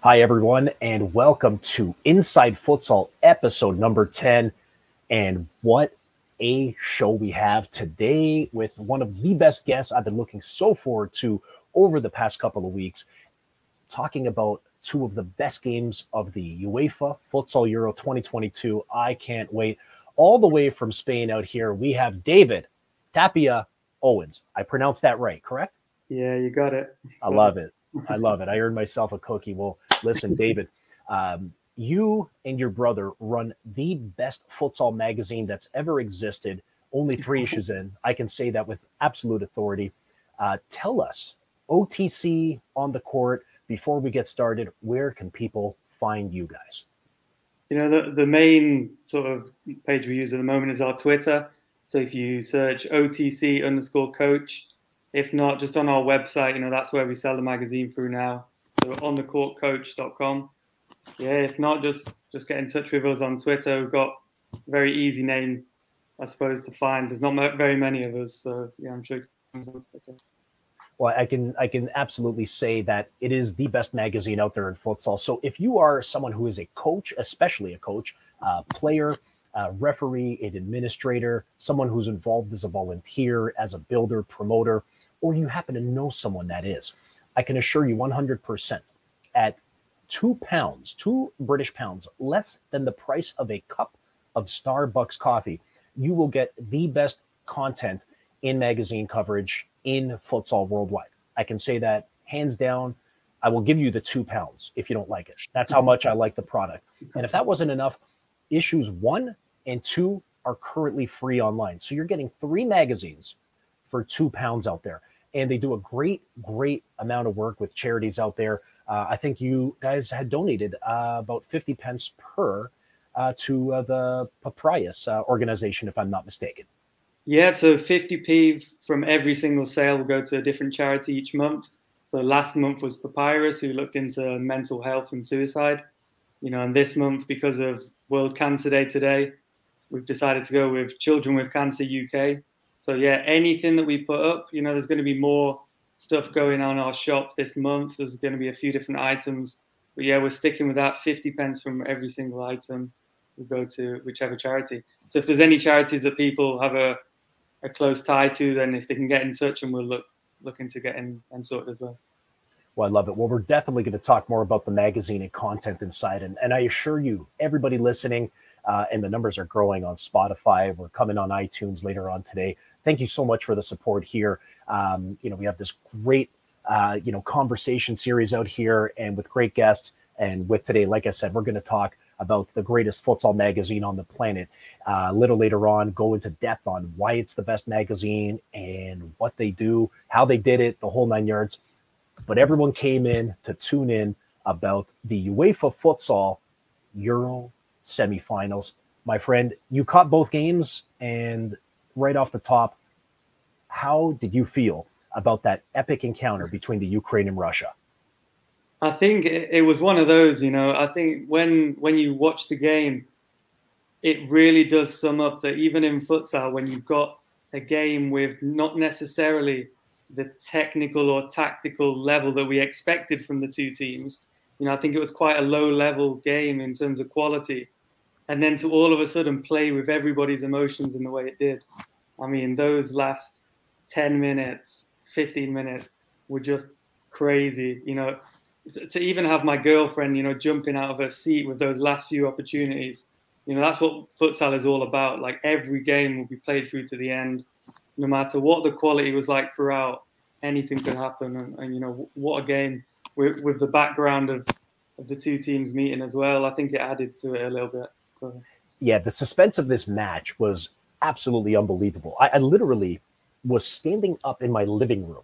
Hi, everyone, and welcome to Inside Futsal episode number 10. And what a show we have today with one of the best guests I've been looking so forward to over the past couple of weeks, talking about two of the best games of the UEFA Futsal Euro 2022. I can't wait. All the way from Spain out here, we have David Tapia Owens. I pronounced that right, correct? Yeah, you got it. I love it. I love it. I earned myself a cookie. Well, listen, David, um, you and your brother run the best futsal magazine that's ever existed. Only three issues in. I can say that with absolute authority. Uh, tell us, OTC on the court, before we get started, where can people find you guys? You know, the, the main sort of page we use at the moment is our Twitter. So if you search OTC underscore coach, if not, just on our website, you know, that's where we sell the magazine through now. So on the courtcoach.com. Yeah, if not, just just get in touch with us on Twitter. We've got a very easy name, I suppose, to find. There's not very many of us, so yeah, I'm sure. Well, I can I can absolutely say that it is the best magazine out there in futsal. So if you are someone who is a coach, especially a coach, uh, player, uh, referee, an administrator, someone who's involved as a volunteer, as a builder, promoter, or you happen to know someone that is, I can assure you 100% at two pounds, two British pounds, less than the price of a cup of Starbucks coffee, you will get the best content in magazine coverage in futsal worldwide. I can say that hands down. I will give you the two pounds if you don't like it. That's how much I like the product. And if that wasn't enough, issues one and two are currently free online. So you're getting three magazines for two pounds out there and they do a great, great amount of work with charities out there. Uh, I think you guys had donated uh, about 50 pence per uh, to uh, the Papyrus uh, organization, if I'm not mistaken. Yeah, so 50p from every single sale will go to a different charity each month. So last month was Papyrus, who looked into mental health and suicide. You know, and this month, because of World Cancer Day today, we've decided to go with Children with Cancer UK. So yeah, anything that we put up, you know, there's going to be more stuff going on our shop this month. There's going to be a few different items, but yeah, we're sticking with that 50 pence from every single item. We go to whichever charity. So if there's any charities that people have a, a close tie to, then if they can get in touch, and we'll look looking to get in and sorted as well. Well, I love it. Well, we're definitely going to talk more about the magazine and content inside. And, and I assure you, everybody listening, uh, and the numbers are growing on Spotify. We're coming on iTunes later on today thank you so much for the support here. Um, you know, we have this great, uh, you know, conversation series out here and with great guests. And with today, like I said, we're going to talk about the greatest futsal magazine on the planet. Uh, a little later on, go into depth on why it's the best magazine and what they do, how they did it, the whole nine yards. But everyone came in to tune in about the UEFA futsal Euro semifinals. My friend, you caught both games, and right off the top, how did you feel about that epic encounter between the Ukraine and Russia? I think it was one of those, you know. I think when when you watch the game, it really does sum up that even in futsal, when you've got a game with not necessarily the technical or tactical level that we expected from the two teams, you know, I think it was quite a low level game in terms of quality. And then to all of a sudden play with everybody's emotions in the way it did. I mean, those last 10 minutes, 15 minutes were just crazy. You know, to even have my girlfriend, you know, jumping out of her seat with those last few opportunities, you know, that's what futsal is all about. Like every game will be played through to the end, no matter what the quality was like throughout. Anything could happen, and, and you know, what a game with, with the background of, of the two teams meeting as well. I think it added to it a little bit. Yeah, the suspense of this match was absolutely unbelievable. I, I literally was standing up in my living room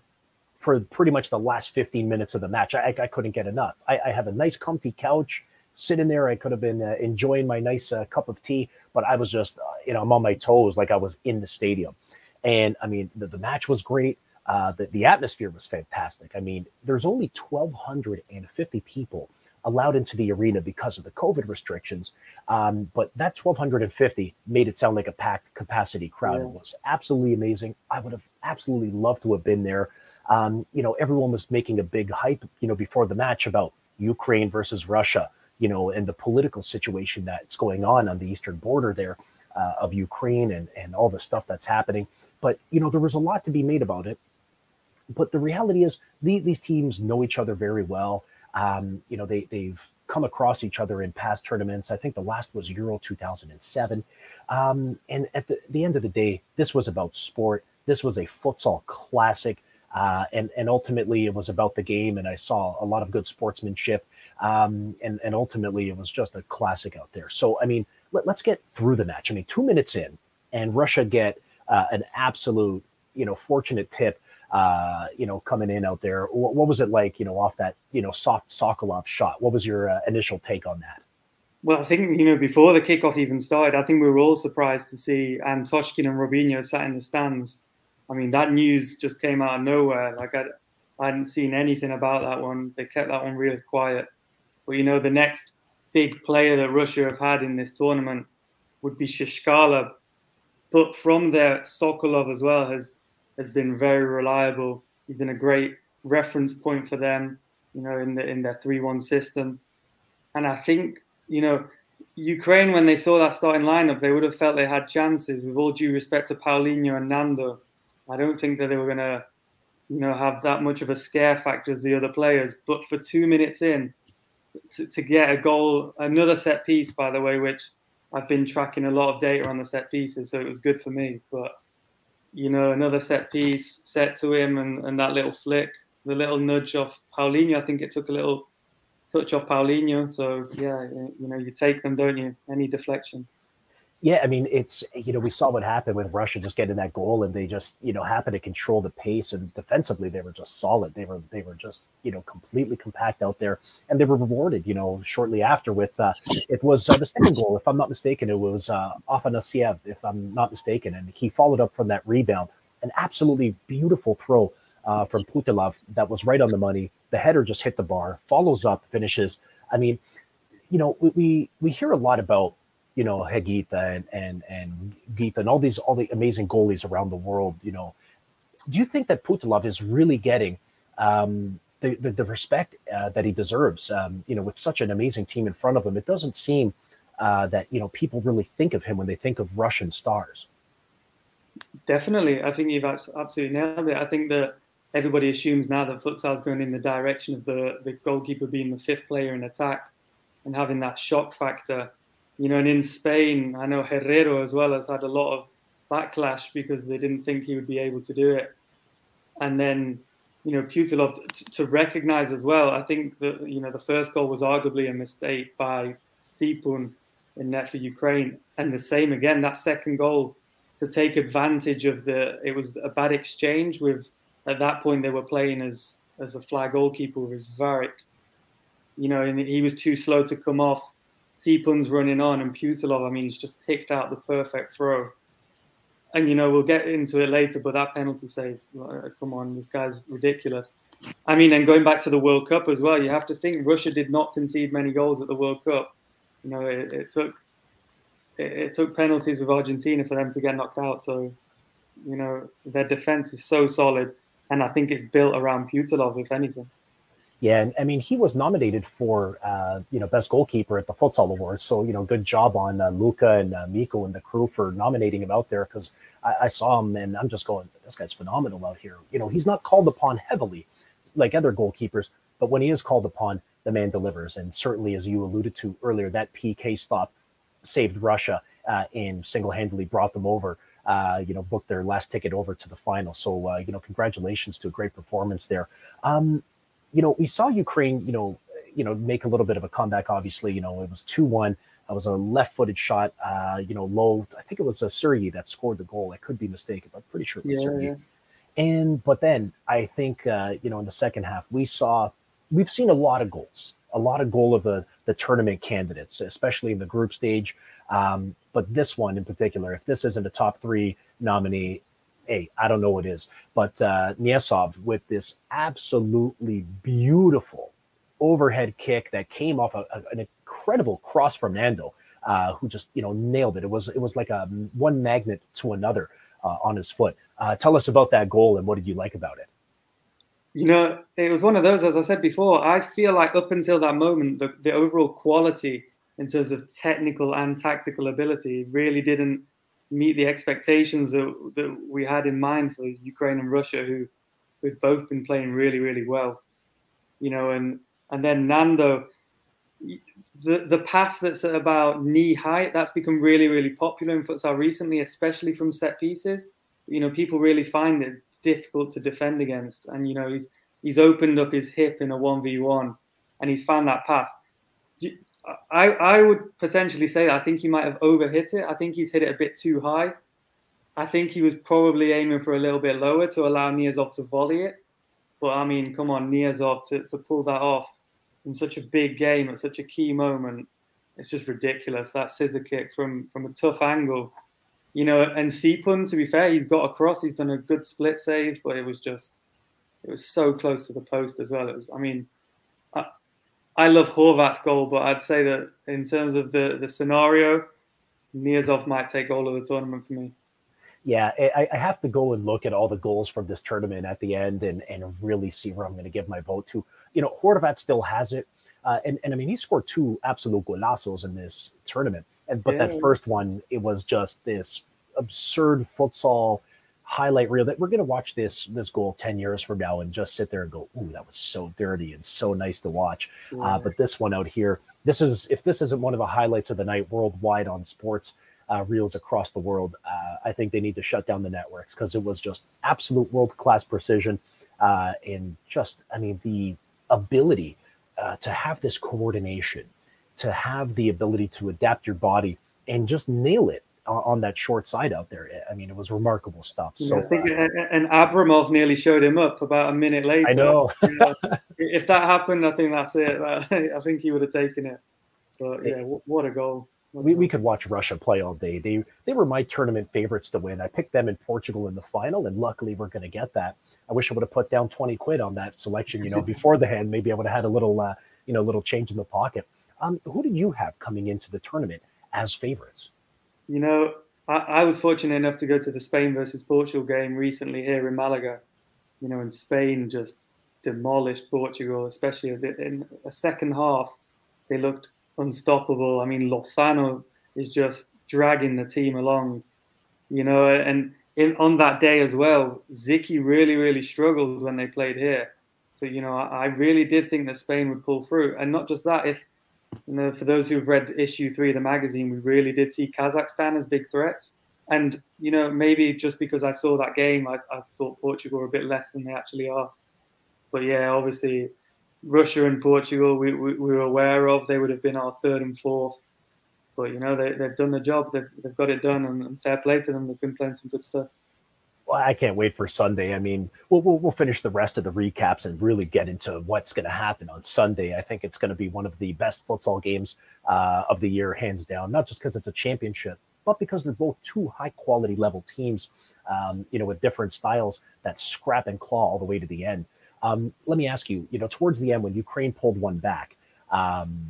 for pretty much the last 15 minutes of the match. I, I couldn't get enough. I, I, have a nice, comfy couch sitting there. I could have been uh, enjoying my nice uh, cup of tea, but I was just, uh, you know, I'm on my toes like I was in the stadium. And I mean, the, the match was great. Uh, the, the atmosphere was fantastic. I mean, there's only 1,250 people allowed into the arena because of the COVID restrictions. Um, but that 1,250 made it sound like a packed capacity crowd. Yeah. It was absolutely amazing. I would have absolutely loved to have been there. Um, you know, everyone was making a big hype, you know, before the match about Ukraine versus Russia, you know, and the political situation that's going on on the eastern border there uh, of Ukraine and, and all the stuff that's happening. But, you know, there was a lot to be made about it. But the reality is, the, these teams know each other very well. Um, you know, they, they've come across each other in past tournaments. I think the last was Euro 2007. Um, and at the, the end of the day, this was about sport. This was a futsal classic. Uh, and and ultimately it was about the game, and I saw a lot of good sportsmanship, um, and and ultimately it was just a classic out there. So I mean, let, us get through the match. I mean, two minutes in, and Russia get uh, an absolute you know fortunate tip, uh, you know coming in out there. What, what, was it like, you know, off that you know soft Sokolov shot? What was your uh, initial take on that? Well, I think you know before the kickoff even started, I think we were all surprised to see Antoshkin and Robinho sat in the stands I mean, that news just came out of nowhere. Like I, I hadn't seen anything about that one. They kept that one real quiet. But you know, the next big player that Russia have had in this tournament would be Chishkala. But from there, Sokolov as well has has been very reliable. He's been a great reference point for them, you know, in the in their three-one system. And I think, you know, Ukraine when they saw that starting lineup, they would have felt they had chances. With all due respect to Paulinho and Nando, I don't think that they were going to, you know, have that much of a scare factor as the other players. But for two minutes in, to, to get a goal, another set piece, by the way, which I've been tracking a lot of data on the set pieces, so it was good for me. But you know, another set piece set to him, and, and that little flick, the little nudge off Paulinho. I think it took a little touch off Paulinho. So yeah, you know, you take them, don't you? Any deflection. Yeah, I mean, it's you know we saw what happened with Russia just getting that goal, and they just you know happened to control the pace, and defensively they were just solid. They were they were just you know completely compact out there, and they were rewarded. You know, shortly after with uh, it was uh, the second goal, if I'm not mistaken, it was uh, Afanasiev, if I'm not mistaken, and he followed up from that rebound, an absolutely beautiful throw uh, from Putilov that was right on the money. The header just hit the bar, follows up, finishes. I mean, you know, we we, we hear a lot about you know Higuita and and and Guitta and all these all the amazing goalies around the world. You know, do you think that Putilov is really getting um, the, the, the respect uh, that he deserves? Um, you know, with such an amazing team in front of him, it doesn't seem uh, that you know people really think of him when they think of Russian stars. Definitely, I think you've absolutely nailed it. I think that everybody assumes now that futsal is going in the direction of the the goalkeeper being the fifth player in attack and having that shock factor you know, and in Spain, I know Herrero as well has had a lot of backlash because they didn't think he would be able to do it. And then, you know, Putilov t- to recognize as well. I think that you know the first goal was arguably a mistake by Sipun in net for Ukraine, and the same again. That second goal to take advantage of the it was a bad exchange with at that point they were playing as as a flag goalkeeper with Zvarik. You know, and he was too slow to come off Sipun's running on, and Putilov, I mean, he's just picked out the perfect throw. And, you know, we'll get into it later, but that penalty save, uh, come on, this guy's ridiculous. I mean, and going back to the World Cup as well, you have to think Russia did not concede many goals at the World Cup. You know, it, it took it, it took penalties with Argentina for them to get knocked out. So, you know, their defense is so solid, and I think it's built around Putilov, if anything. Yeah, and I mean, he was nominated for uh, you know best goalkeeper at the Futsal Awards. So you know, good job on uh, Luca and uh, Miko and the crew for nominating him out there because I, I, saw him and I'm just going, this guy's phenomenal out here. You know, he's not called upon heavily like other goalkeepers, but when he is called upon, the man delivers. And certainly, as you alluded to earlier, that PK stop saved Russia uh, and single-handedly brought them over. Uh, you know, booked their last ticket over to the final. So, uh, you know, congratulations to a great performance there. Um, you know, we saw Ukraine, you know, you know, make a little bit of a comeback. Obviously, you know, it was two one. That was a left-footed shot, uh, you know, low. I think it was a Sergey that scored the goal. I could be mistaken, but I'm pretty sure it was yeah, Sergey. And but then I think uh, you know in the second half we saw we've seen a lot of goals, a lot of goal of the the tournament candidates, especially in the group stage. Um, but this one in particular, if this isn't a top three nominee, hey, I don't know what is, but uh, Niazov with this absolutely beautiful overhead kick that came off a, a, an incredible cross from Nando, uh, who just you know nailed it. It was it was like a one magnet to another uh, on his foot. Uh, tell us about that goal and what did you like about it? you know, it was one of those, as I said before, I feel like up until that moment, the, the overall quality in terms of technical and tactical ability really didn't meet the expectations that, that we had in mind for Ukraine and Russia, who who'd both been playing really, really well. You know, and and then Nando, the the pass that's at about knee height, that's become really, really popular in futsal recently, especially from set pieces. You know, people really find it difficult to defend against, and you know, he's he's opened up his hip in a one v one, and he's found that pass. I, I would potentially say I think he might have overhit it. I think he's hit it a bit too high. I think he was probably aiming for a little bit lower to allow Niazov to volley it. But I mean, come on, Niazov to, to pull that off in such a big game at such a key moment, it's just ridiculous. That scissor kick from from a tough angle, you know. And Sipun, to be fair, he's got across. He's done a good split save, but it was just, it was so close to the post as well. It was, I mean, I love Horvat's goal, but I'd say that in terms of the the scenario, Niazov might take all of the tournament for me. Yeah, I, I, have to go and look at all the goals from this tournament at the end and, and really see where I'm going to give my vote to. You know, Horvat still has it. Uh, and, and I mean, he scored two absolute golazos in this tournament. And, but yeah. that first one, it was just this absurd futsal highlight reel that we're going to watch this this goal 10 years from now and just sit there and go, ooh, that was so dirty and so nice to watch. Yeah. Uh, but this one out here, this is, if this isn't one of the highlights of the night worldwide on sports, uh, reels across the world. Uh, I think they need to shut down the networks because it was just absolute world class precision uh, and just, I mean, the ability uh, to have this coordination, to have the ability to adapt your body and just nail it on that short side out there. I mean, it was remarkable stuff. So, I think, uh, and Abramov nearly showed him up about a minute later. I know. if that happened, I think that's it. I think he would have taken it. But yeah, what a goal! we, we could watch Russia play all day. They they were my tournament favorites to win. I picked them in Portugal in the final, and luckily we're going to get that. I wish I would have put down twenty quid on that selection. You know, before the hand, maybe I would have had a little uh, you know little change in the pocket. Um, who did you have coming into the tournament as favorites? You know, I, I was fortunate enough to go to the Spain versus Portugal game recently here in Malaga. You know, and Spain just demolished Portugal, especially in a second half. They looked unstoppable. I mean, Lozano is just dragging the team along, you know, and in, on that day as well, Zicky really, really struggled when they played here. So, you know, I, I really did think that Spain would pull through. And not just that, if, for those who've read issue three of the magazine, we really did see Kazakhstan as big threats. And, you know, maybe just because I saw that game, I, I thought Portugal were a bit less than they actually are. But yeah, obviously, Russia and Portugal, we, we, we, were aware of. They would have been our third and fourth. But, you know, they, they've done the job. They've, they've got it done. And, and fair play to them. They've been playing some good stuff. Well, I can't wait for Sunday. I mean, we'll, we'll, we'll finish the rest of the recaps and really get into what's going to happen on Sunday. I think it's going to be one of the best futsal games uh, of the year, hands down, not just because it's a championship, but because they're both two high quality level teams, um, you know, with different styles that scrap and claw all the way to the end. Um, let me ask you, you know, towards the end when Ukraine pulled one back, um,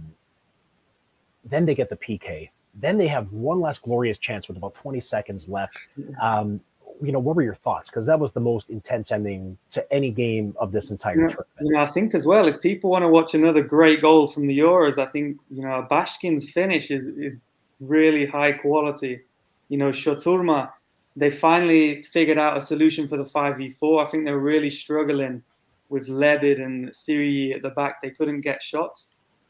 then they get the PK. Then they have one last glorious chance with about 20 seconds left. Um, you know, what were your thoughts? Because that was the most intense ending to any game of this entire you tournament. You know, I think as well, if people want to watch another great goal from the Euros, I think you know Bashkin's finish is is really high quality. You know, Shoturma, they finally figured out a solution for the 5v4. I think they're really struggling with Lebed and Siri at the back, they couldn't get shots,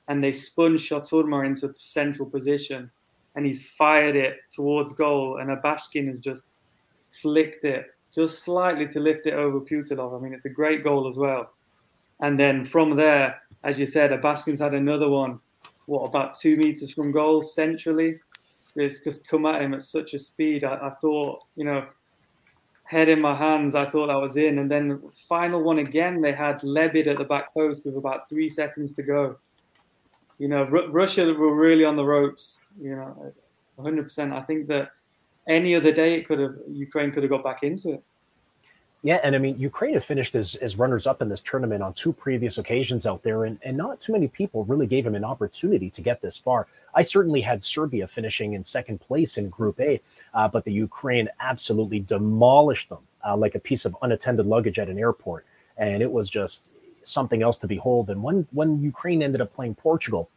and they spun Shoturma into central position, and he's fired it towards goal, and Abashkin has just flicked it just slightly to lift it over Putilov. I mean, it's a great goal as well. And then from there, as you said, Abashkin's had another one, what, about two meters from goal centrally? It's just come at him at such a speed. I, I thought, you know, head in my hands. I thought I was in. And then final one again, they had Lebed at the back post with about three seconds to go. You know, R- Russia were really on the ropes. You know, 100%. I think that any other day, it could have Ukraine could have got back into it. Yeah, and I mean, Ukraine have finished as, as runners up in this tournament on two previous occasions out there, and, and not too many people really gave him an opportunity to get this far. I certainly had Serbia finishing in second place in Group A, uh, but the Ukraine absolutely demolished them uh, like a piece of unattended luggage at an airport. and it was just something else to behold. And when when Ukraine ended up playing Portugal,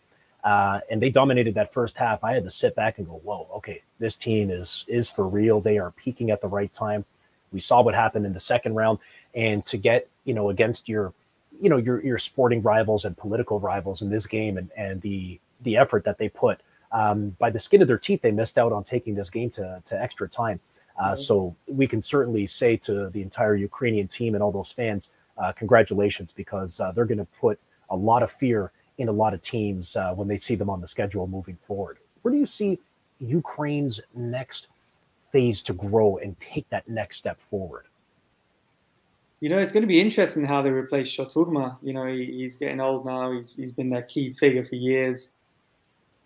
uh, and they dominated that first half, I had to sit back and go, "Whoa, okay, this team is is for real. They are peaking at the right time." We saw what happened in the second round, and to get you know against your you know your your sporting rivals and political rivals in this game, and and the the effort that they put um, by the skin of their teeth, they missed out on taking this game to to extra time. Uh, mm-hmm. So we can certainly say to the entire Ukrainian team and all those fans, uh, congratulations, because uh, they're going to put a lot of fear in a lot of teams uh, when they see them on the schedule moving forward. Where do you see Ukraine's next phase to grow and take that next step forward? You know, it's going to be interesting how they replace Shoturma. You know, he, he's getting old now. He's, he's been their key figure for years.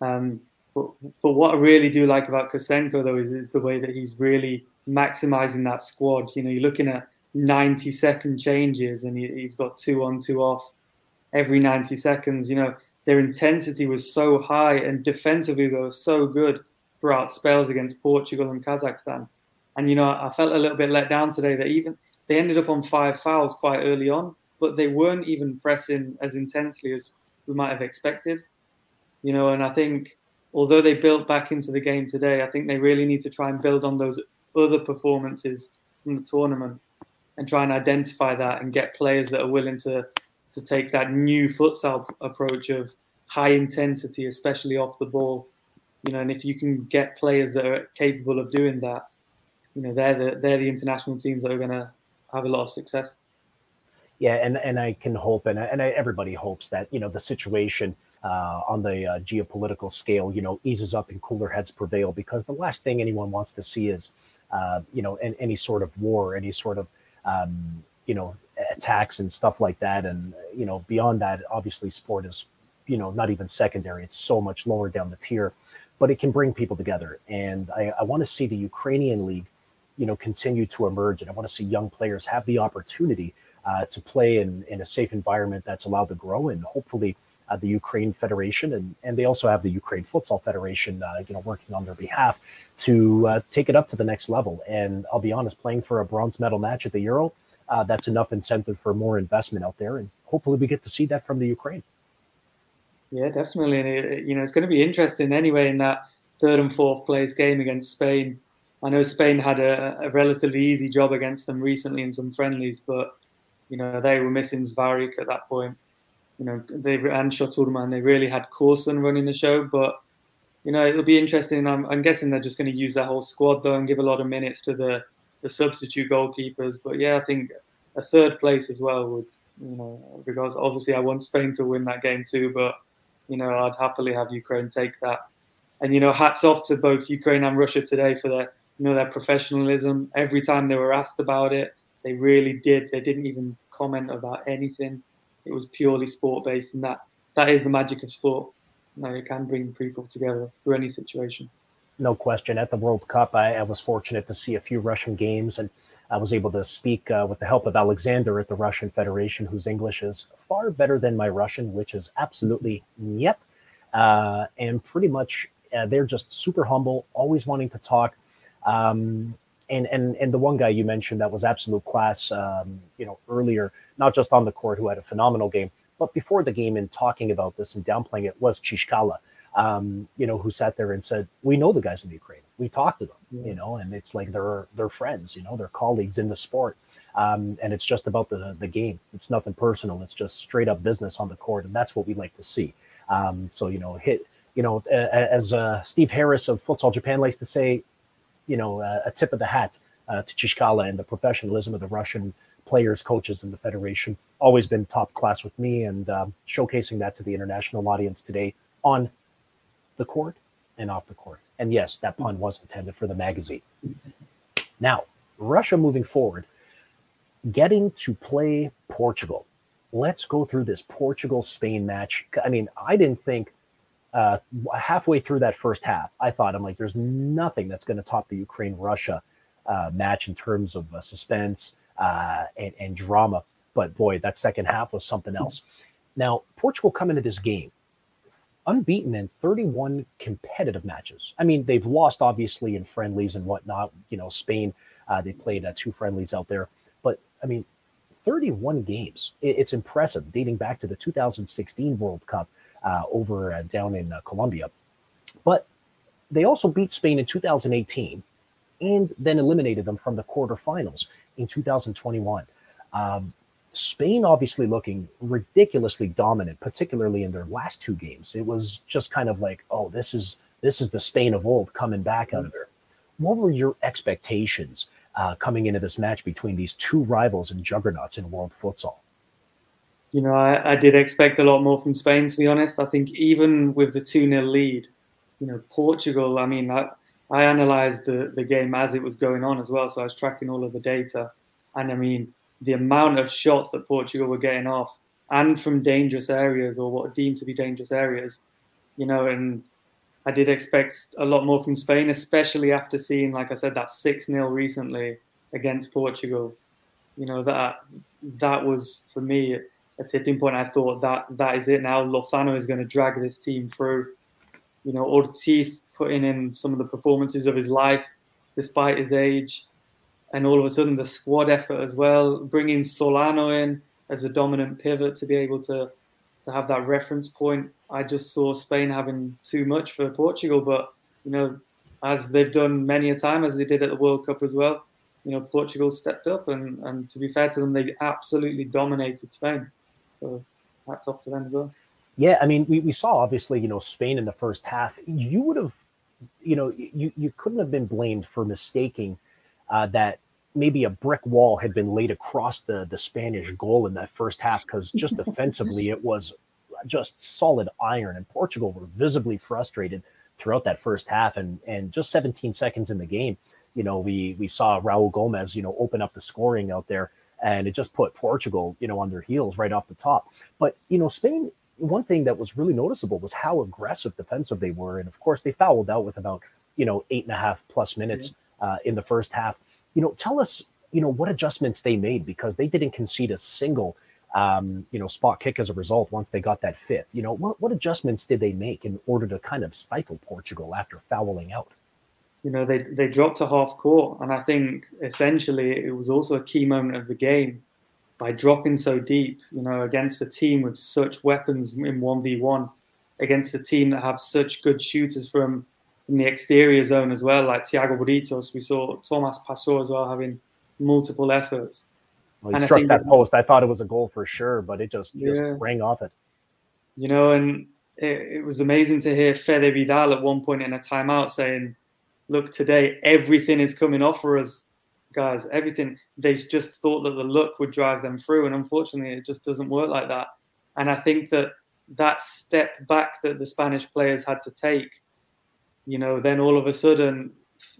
Um, but, but what I really do like about Kosenko, though, is, is the way that he's really maximizing that squad. You know, you're looking at 90 second changes and he, has got two on, two off every 90 seconds. You know, their intensity was so high and defensively they were so good throughout spells against Portugal and Kazakhstan. And, you know, I felt a little bit let down today that even they ended up on five fouls quite early on, but they weren't even pressing as intensely as we might have expected. You know, and I think although they built back into the game today, I think they really need to try and build on those other performances from the tournament and try and identify that and get players that are willing to to take that new futsal approach of high intensity, especially off the ball. You know, and if you can get players that are capable of doing that, you know, they're the they're the international teams that are going to have a lot of success. Yeah, and and I can hope, and and I, everybody hopes that you know the situation uh, on the uh, geopolitical scale, you know, eases up and cooler heads prevail, because the last thing anyone wants to see is, uh, you know, any sort of war, any sort of um, you know attacks and stuff like that. And you know beyond that obviously sport is you know not even secondary. It's so much lower down the tier but it can bring people together. And i, I want to see the ukrainian league you know continue to emerge. And i want to see young players have the opportunity uh, to play in, in a safe environment that's allowed to grow and hopefully uh, the Ukraine Federation, and, and they also have the Ukraine Futsal Federation, uh, you know, working on their behalf to uh, take it up to the next level. And I'll be honest, playing for a bronze medal match at the Euro, uh, that's enough incentive for more investment out there, and hopefully we get to see that from the Ukraine. Yeah, definitely, and it, you know, it's going to be interesting anyway in that third and fourth place game against Spain. I know Spain had a, a relatively easy job against them recently in some friendlies, but you know they were missing Zvarik at that point you know, they and Shoturma they really had Korsun running the show. But you know, it'll be interesting. I'm, I'm guessing they're just going to use that whole squad though and give a lot of minutes to the the substitute goalkeepers. But yeah, I think a third place as well would, you know, because obviously I want Spain to win that game too. But you know, I'd happily have Ukraine take that. And you know, hats off to both Ukraine and Russia today for their you know their professionalism. Every time they were asked about it, they really did. They didn't even comment about anything. It was purely sport based, and that that is the magic of sport. You know, it can bring people together through any situation. No question. At the World Cup, I, I was fortunate to see a few Russian games, and I was able to speak uh, with the help of Alexander at the Russian Federation, whose English is far better than my Russian, which is absolutely niet. Uh, and pretty much, uh, they're just super humble, always wanting to talk. Um, and and and the one guy you mentioned that was absolute class, um, you know, earlier, not just on the court, who had a phenomenal game, but before the game, in talking about this and downplaying it, was Chishkala, um, you know, who sat there and said, "We know the guys in the Ukraine. We talked to them, you know, and it's like they're they're friends, you know, they're colleagues in the sport, um, and it's just about the the game. It's nothing personal. It's just straight up business on the court, and that's what we like to see. Um, so you know, hit." You know, as uh, Steve Harris of Futsal Japan likes to say, you know, a, a tip of the hat uh, to Chishkala and the professionalism of the Russian players, coaches, and the federation. Always been top class with me, and um, showcasing that to the international audience today on the court and off the court. And yes, that pun was intended for the magazine. Now, Russia moving forward, getting to play Portugal. Let's go through this Portugal Spain match. I mean, I didn't think uh, halfway through that first half, I thought, I'm like, there's nothing that's going to top the Ukraine Russia uh, match in terms of uh, suspense uh, and, and, drama. But boy, that second half was something else. Now, Portugal come into this game unbeaten in 31 competitive matches. I mean, they've lost obviously in friendlies and whatnot. You know, Spain, uh, they played uh, two friendlies out there. But I mean, 31 games. It's impressive, dating back to the 2016 World Cup uh, over uh, down in uh, Colombia. But they also beat Spain in 2018 and then eliminated them from the quarterfinals in 2021. Um, Spain obviously looking ridiculously dominant, particularly in their last two games. It was just kind of like, oh, this is this is the Spain of old coming back out of there. What were your expectations uh, coming into this match between these two rivals and juggernauts in world futsal? You know, I, I did expect a lot more from Spain, to be honest. I think even with the 2 0 lead, you know, Portugal, I mean, I, I analyzed the, the game as it was going on as well. So I was tracking all of the data. And I mean, the amount of shots that Portugal were getting off and from dangerous areas or what are deemed to be dangerous areas, you know, and I did expect a lot more from Spain, especially after seeing, like I said, that 6 0 recently against Portugal. You know, that that was for me a tipping point. I thought that that is it now. Lozano is going to drag this team through. You know, Ortiz putting in some of the performances of his life despite his age. And all of a sudden, the squad effort as well, bringing Solano in as a dominant pivot to be able to, to have that reference point. I just saw Spain having too much for Portugal. But, you know, as they've done many a time, as they did at the World Cup as well, you know, Portugal stepped up. And, and to be fair to them, they absolutely dominated Spain. So that's off to them as well. Yeah, I mean, we, we saw obviously, you know, Spain in the first half. You would have, you know, you, you couldn't have been blamed for mistaking uh, that maybe a brick wall had been laid across the the Spanish goal in that first half because just defensively it was just solid iron, and Portugal were visibly frustrated throughout that first half. And and just 17 seconds in the game, you know, we we saw Raul Gomez, you know, open up the scoring out there, and it just put Portugal, you know, on their heels right off the top. But you know, Spain. One thing that was really noticeable was how aggressive defensive they were, and of course they fouled out with about you know eight and a half plus minutes uh, in the first half. You know, tell us you know what adjustments they made because they didn't concede a single um, you know spot kick as a result once they got that fifth. You know, what what adjustments did they make in order to kind of stifle Portugal after fouling out? you know, they, they dropped to half court. And I think essentially it was also a key moment of the game by dropping so deep, you know, against a team with such weapons in 1v1, against a team that have such good shooters from, from the exterior zone as well, like Thiago Britos. We saw Thomas Pastor as well having multiple efforts. Well, he and struck that post. I thought it was a goal for sure, but it just, yeah. just rang off it. You know, and it, it was amazing to hear Fede Vidal at one point in a timeout saying, look today, everything is coming off for us, guys. Everything. They just thought that the look would drive them through, and unfortunately, it just doesn't work like that. And I think that that step back that the Spanish players had to take, you know, then all of a sudden,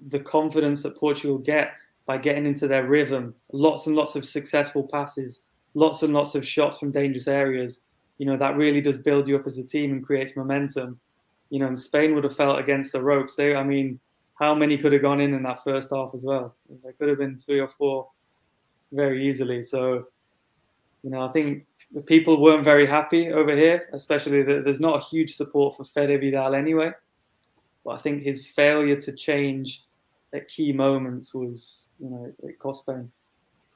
the confidence that Portugal get by getting into their rhythm, lots and lots of successful passes, lots and lots of shots from dangerous areas, you know, that really does build you up as a team and creates momentum. You know, and Spain would have felt against the ropes. They, I mean, how many could have gone in in that first half as well? There could have been three or four very easily. So, you know, I think the people weren't very happy over here, especially that there's not a huge support for Fede Vidal anyway. But I think his failure to change at key moments was, you know, it cost Spain.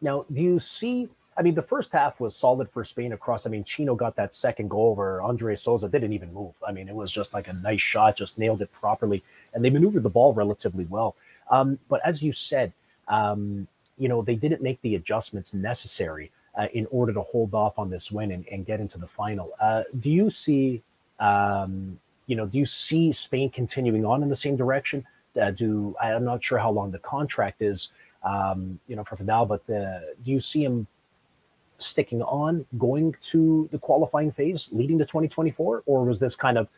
Now, do you see I mean, the first half was solid for Spain across. I mean, Chino got that second goal where Andre Sousa didn't even move. I mean, it was just like a nice shot, just nailed it properly, and they maneuvered the ball relatively well. Um, but as you said, um, you know, they didn't make the adjustments necessary uh, in order to hold off on this win and, and get into the final. Uh, do you see, um, you know, do you see Spain continuing on in the same direction? Uh, do I'm not sure how long the contract is, um, you know, for Vidal, but uh, do you see him sticking on, going to the qualifying phase, leading to 2024, or was this kind of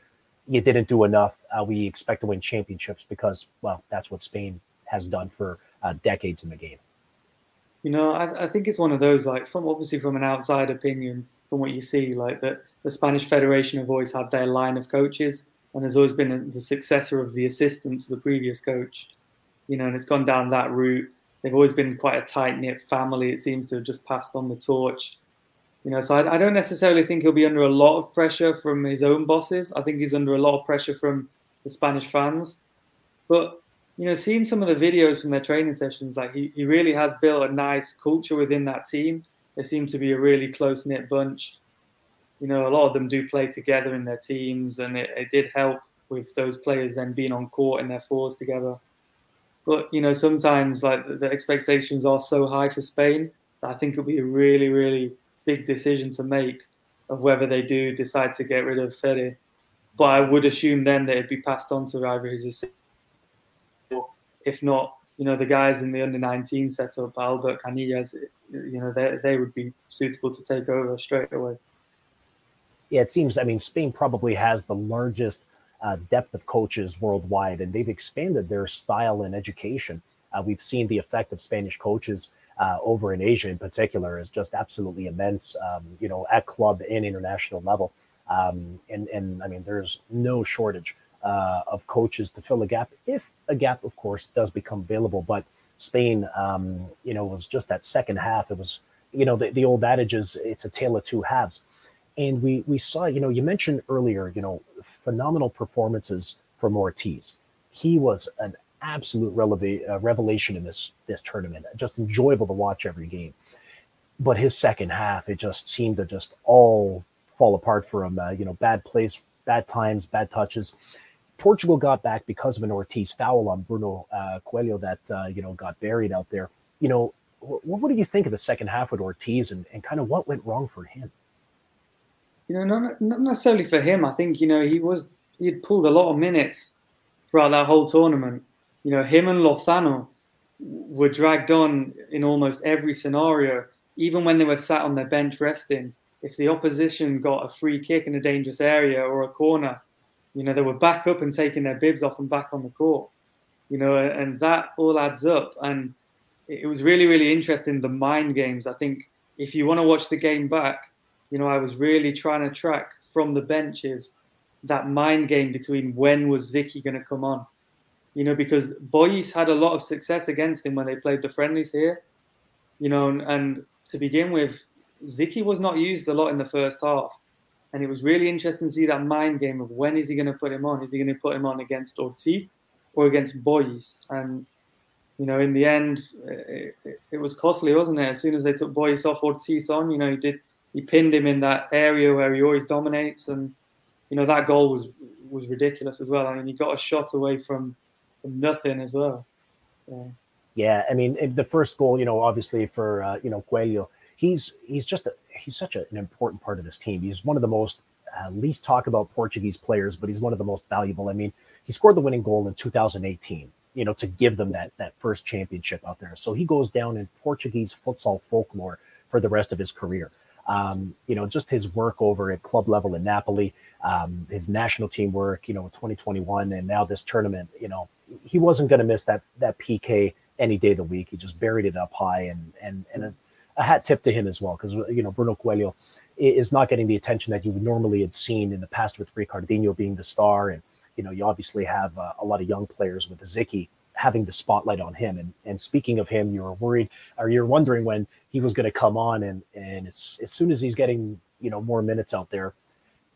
you didn't do enough? Uh, we expect to win championships because, well, that's what Spain has done for uh, decades in the game. You know, I, I, think it's one of those like from obviously from an outside opinion, from what you see, like that the Spanish Federation have always had their line of coaches, and there's always been the successor of the assistant to the previous coach. You know, and it's gone down that route they've always been quite a tight knit family. It seems to have just passed on the torch. You know, so I, I, don't necessarily think he'll be under a lot of pressure from his own bosses. I think he's under a lot of pressure from the Spanish fans. But you know, seeing some of the videos from their training sessions, like he, he really has built a nice culture within that team. They seem to be a really close knit bunch. You know, a lot of them do play together in their teams, and it, it did help with those players then being on court in their fours together. But you know, sometimes like the, expectations are so high for Spain that I think it'll be a really, really big decision to make of whether they do decide to get rid of Fede. But I would assume then that it'd be passed on to either his assistant, if not, you know, the guys in the under 19 setup, Albert Canillas, you know, they, they would be suitable to take over straight away. Yeah, it seems, I mean, Spain probably has the largest uh, depth of coaches worldwide, and they've expanded their style and education. Uh, we've seen the effect of Spanish coaches uh, over in Asia, in particular, is just absolutely immense. Um, you know, at club and international level, um, and and I mean, there's no shortage uh, of coaches to fill a gap if a gap, of course, does become available. But Spain, um, you know, was just that second half. It was, you know, the, the old adage is it's a tale of two halves. And we we saw, you know, you mentioned earlier, you know, phenomenal performances from Ortiz. He was an absolute releva- uh, revelation in this this tournament. Just enjoyable to watch every game. But his second half, it just seemed to just all fall apart for him. Uh, you know, bad plays, bad times, bad touches. Portugal got back because of an Ortiz foul on Bruno uh, Coelho that uh, you know got buried out there. You know, what, what do you think of the second half with Ortiz and, and kind of what went wrong for him? You know, not, not necessarily for him. I think you know he was he had pulled a lot of minutes throughout that whole tournament you know, him and Lozano were dragged on in almost every scenario, even when they were sat on their bench resting. If the opposition got a free kick in a dangerous area or a corner, you know, they were back up and taking their bibs off and back on the court. You know, and that all adds up. And it was really, really interesting the mind games. I think if you want to watch the game back, you know, I was really trying to track from the benches that mind game between when was Zicky going to come on you know, because Boyes had a lot of success against him when they played the friendlies here, you know, and, and to begin with, Zicky was not used a lot in the first half. And it was really interesting to see that mind game of when is he going to put him on? Is he going to put him on against Ortiz or against Boyes? And, you know, in the end, it, it, it, was costly, wasn't it? As soon as they took Boyes off Ortiz on, you know, he did, he pinned him in that area where he always dominates. And, you know, that goal was, was ridiculous as well. I mean, he got a shot away from, from nothing as well. Yeah. yeah, I mean the first goal, you know, obviously for uh, you know Coelho, he's he's just a, he's such a, an important part of this team. He's one of the most uh, least talk about Portuguese players, but he's one of the most valuable. I mean, he scored the winning goal in 2018, you know, to give them that that first championship out there. So he goes down in Portuguese futsal folklore for the rest of his career. Um, you know, just his work over at club level in Napoli, um, his national team work, you know, 2021, and now this tournament, you know, he wasn't going to miss that that PK any day of the week. He just buried it up high, and and and a, a hat tip to him as well, because you know Bruno Coelho is not getting the attention that you would normally had seen in the past with Ricardinho being the star, and you know you obviously have uh, a lot of young players with Zicky having the spotlight on him. And and speaking of him, you were worried or you're wondering when he was going to come on, and and as, as soon as he's getting you know more minutes out there,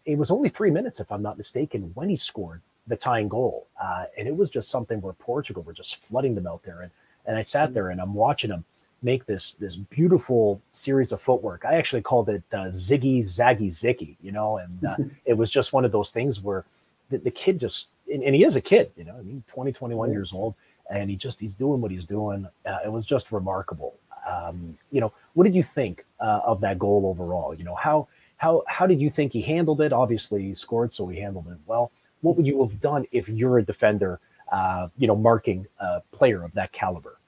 it was only three minutes if I'm not mistaken when he scored the tying goal. Uh, and it was just something where Portugal were just flooding them out there. And, and I sat there and I'm watching him make this this beautiful series of footwork. I actually called it uh, Ziggy Zaggy Ziggy, you know, and uh, it was just one of those things where the, the kid just, and, and, he is a kid, you know, I mean, 20, 21 yeah. years old, and he just, he's doing what he's doing. Uh, it was just remarkable. Um, you know, what did you think uh, of that goal overall? You know, how, how, how did you think he handled it? Obviously he scored, so he handled it well what would you have done if you're a defender, uh, you know, marking a player of that caliber?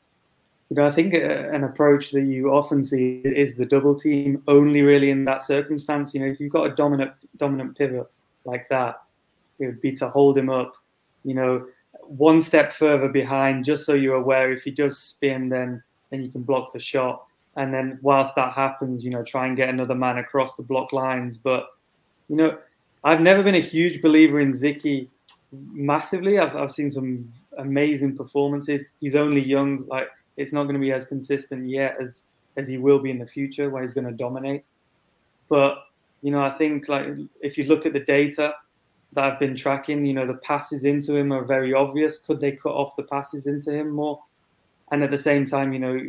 You know, I think uh, an approach that you often see is the double team only really in that circumstance. You know, if you've got a dominant dominant pivot like that, it would be to hold him up, you know, one step further behind, just so you're aware if he does spin, then then you can block the shot. And then whilst that happens, you know, try and get another man across the block lines. But you know, I've never been a huge believer in Zicky massively. I've, I've seen some amazing performances. He's only young, like it's not going to be as consistent yet as as he will be in the future, where he's going to dominate. But you know, I think like if you look at the data that I've been tracking, you know, the passes into him are very obvious. Could they cut off the passes into him more? And at the same time, you know,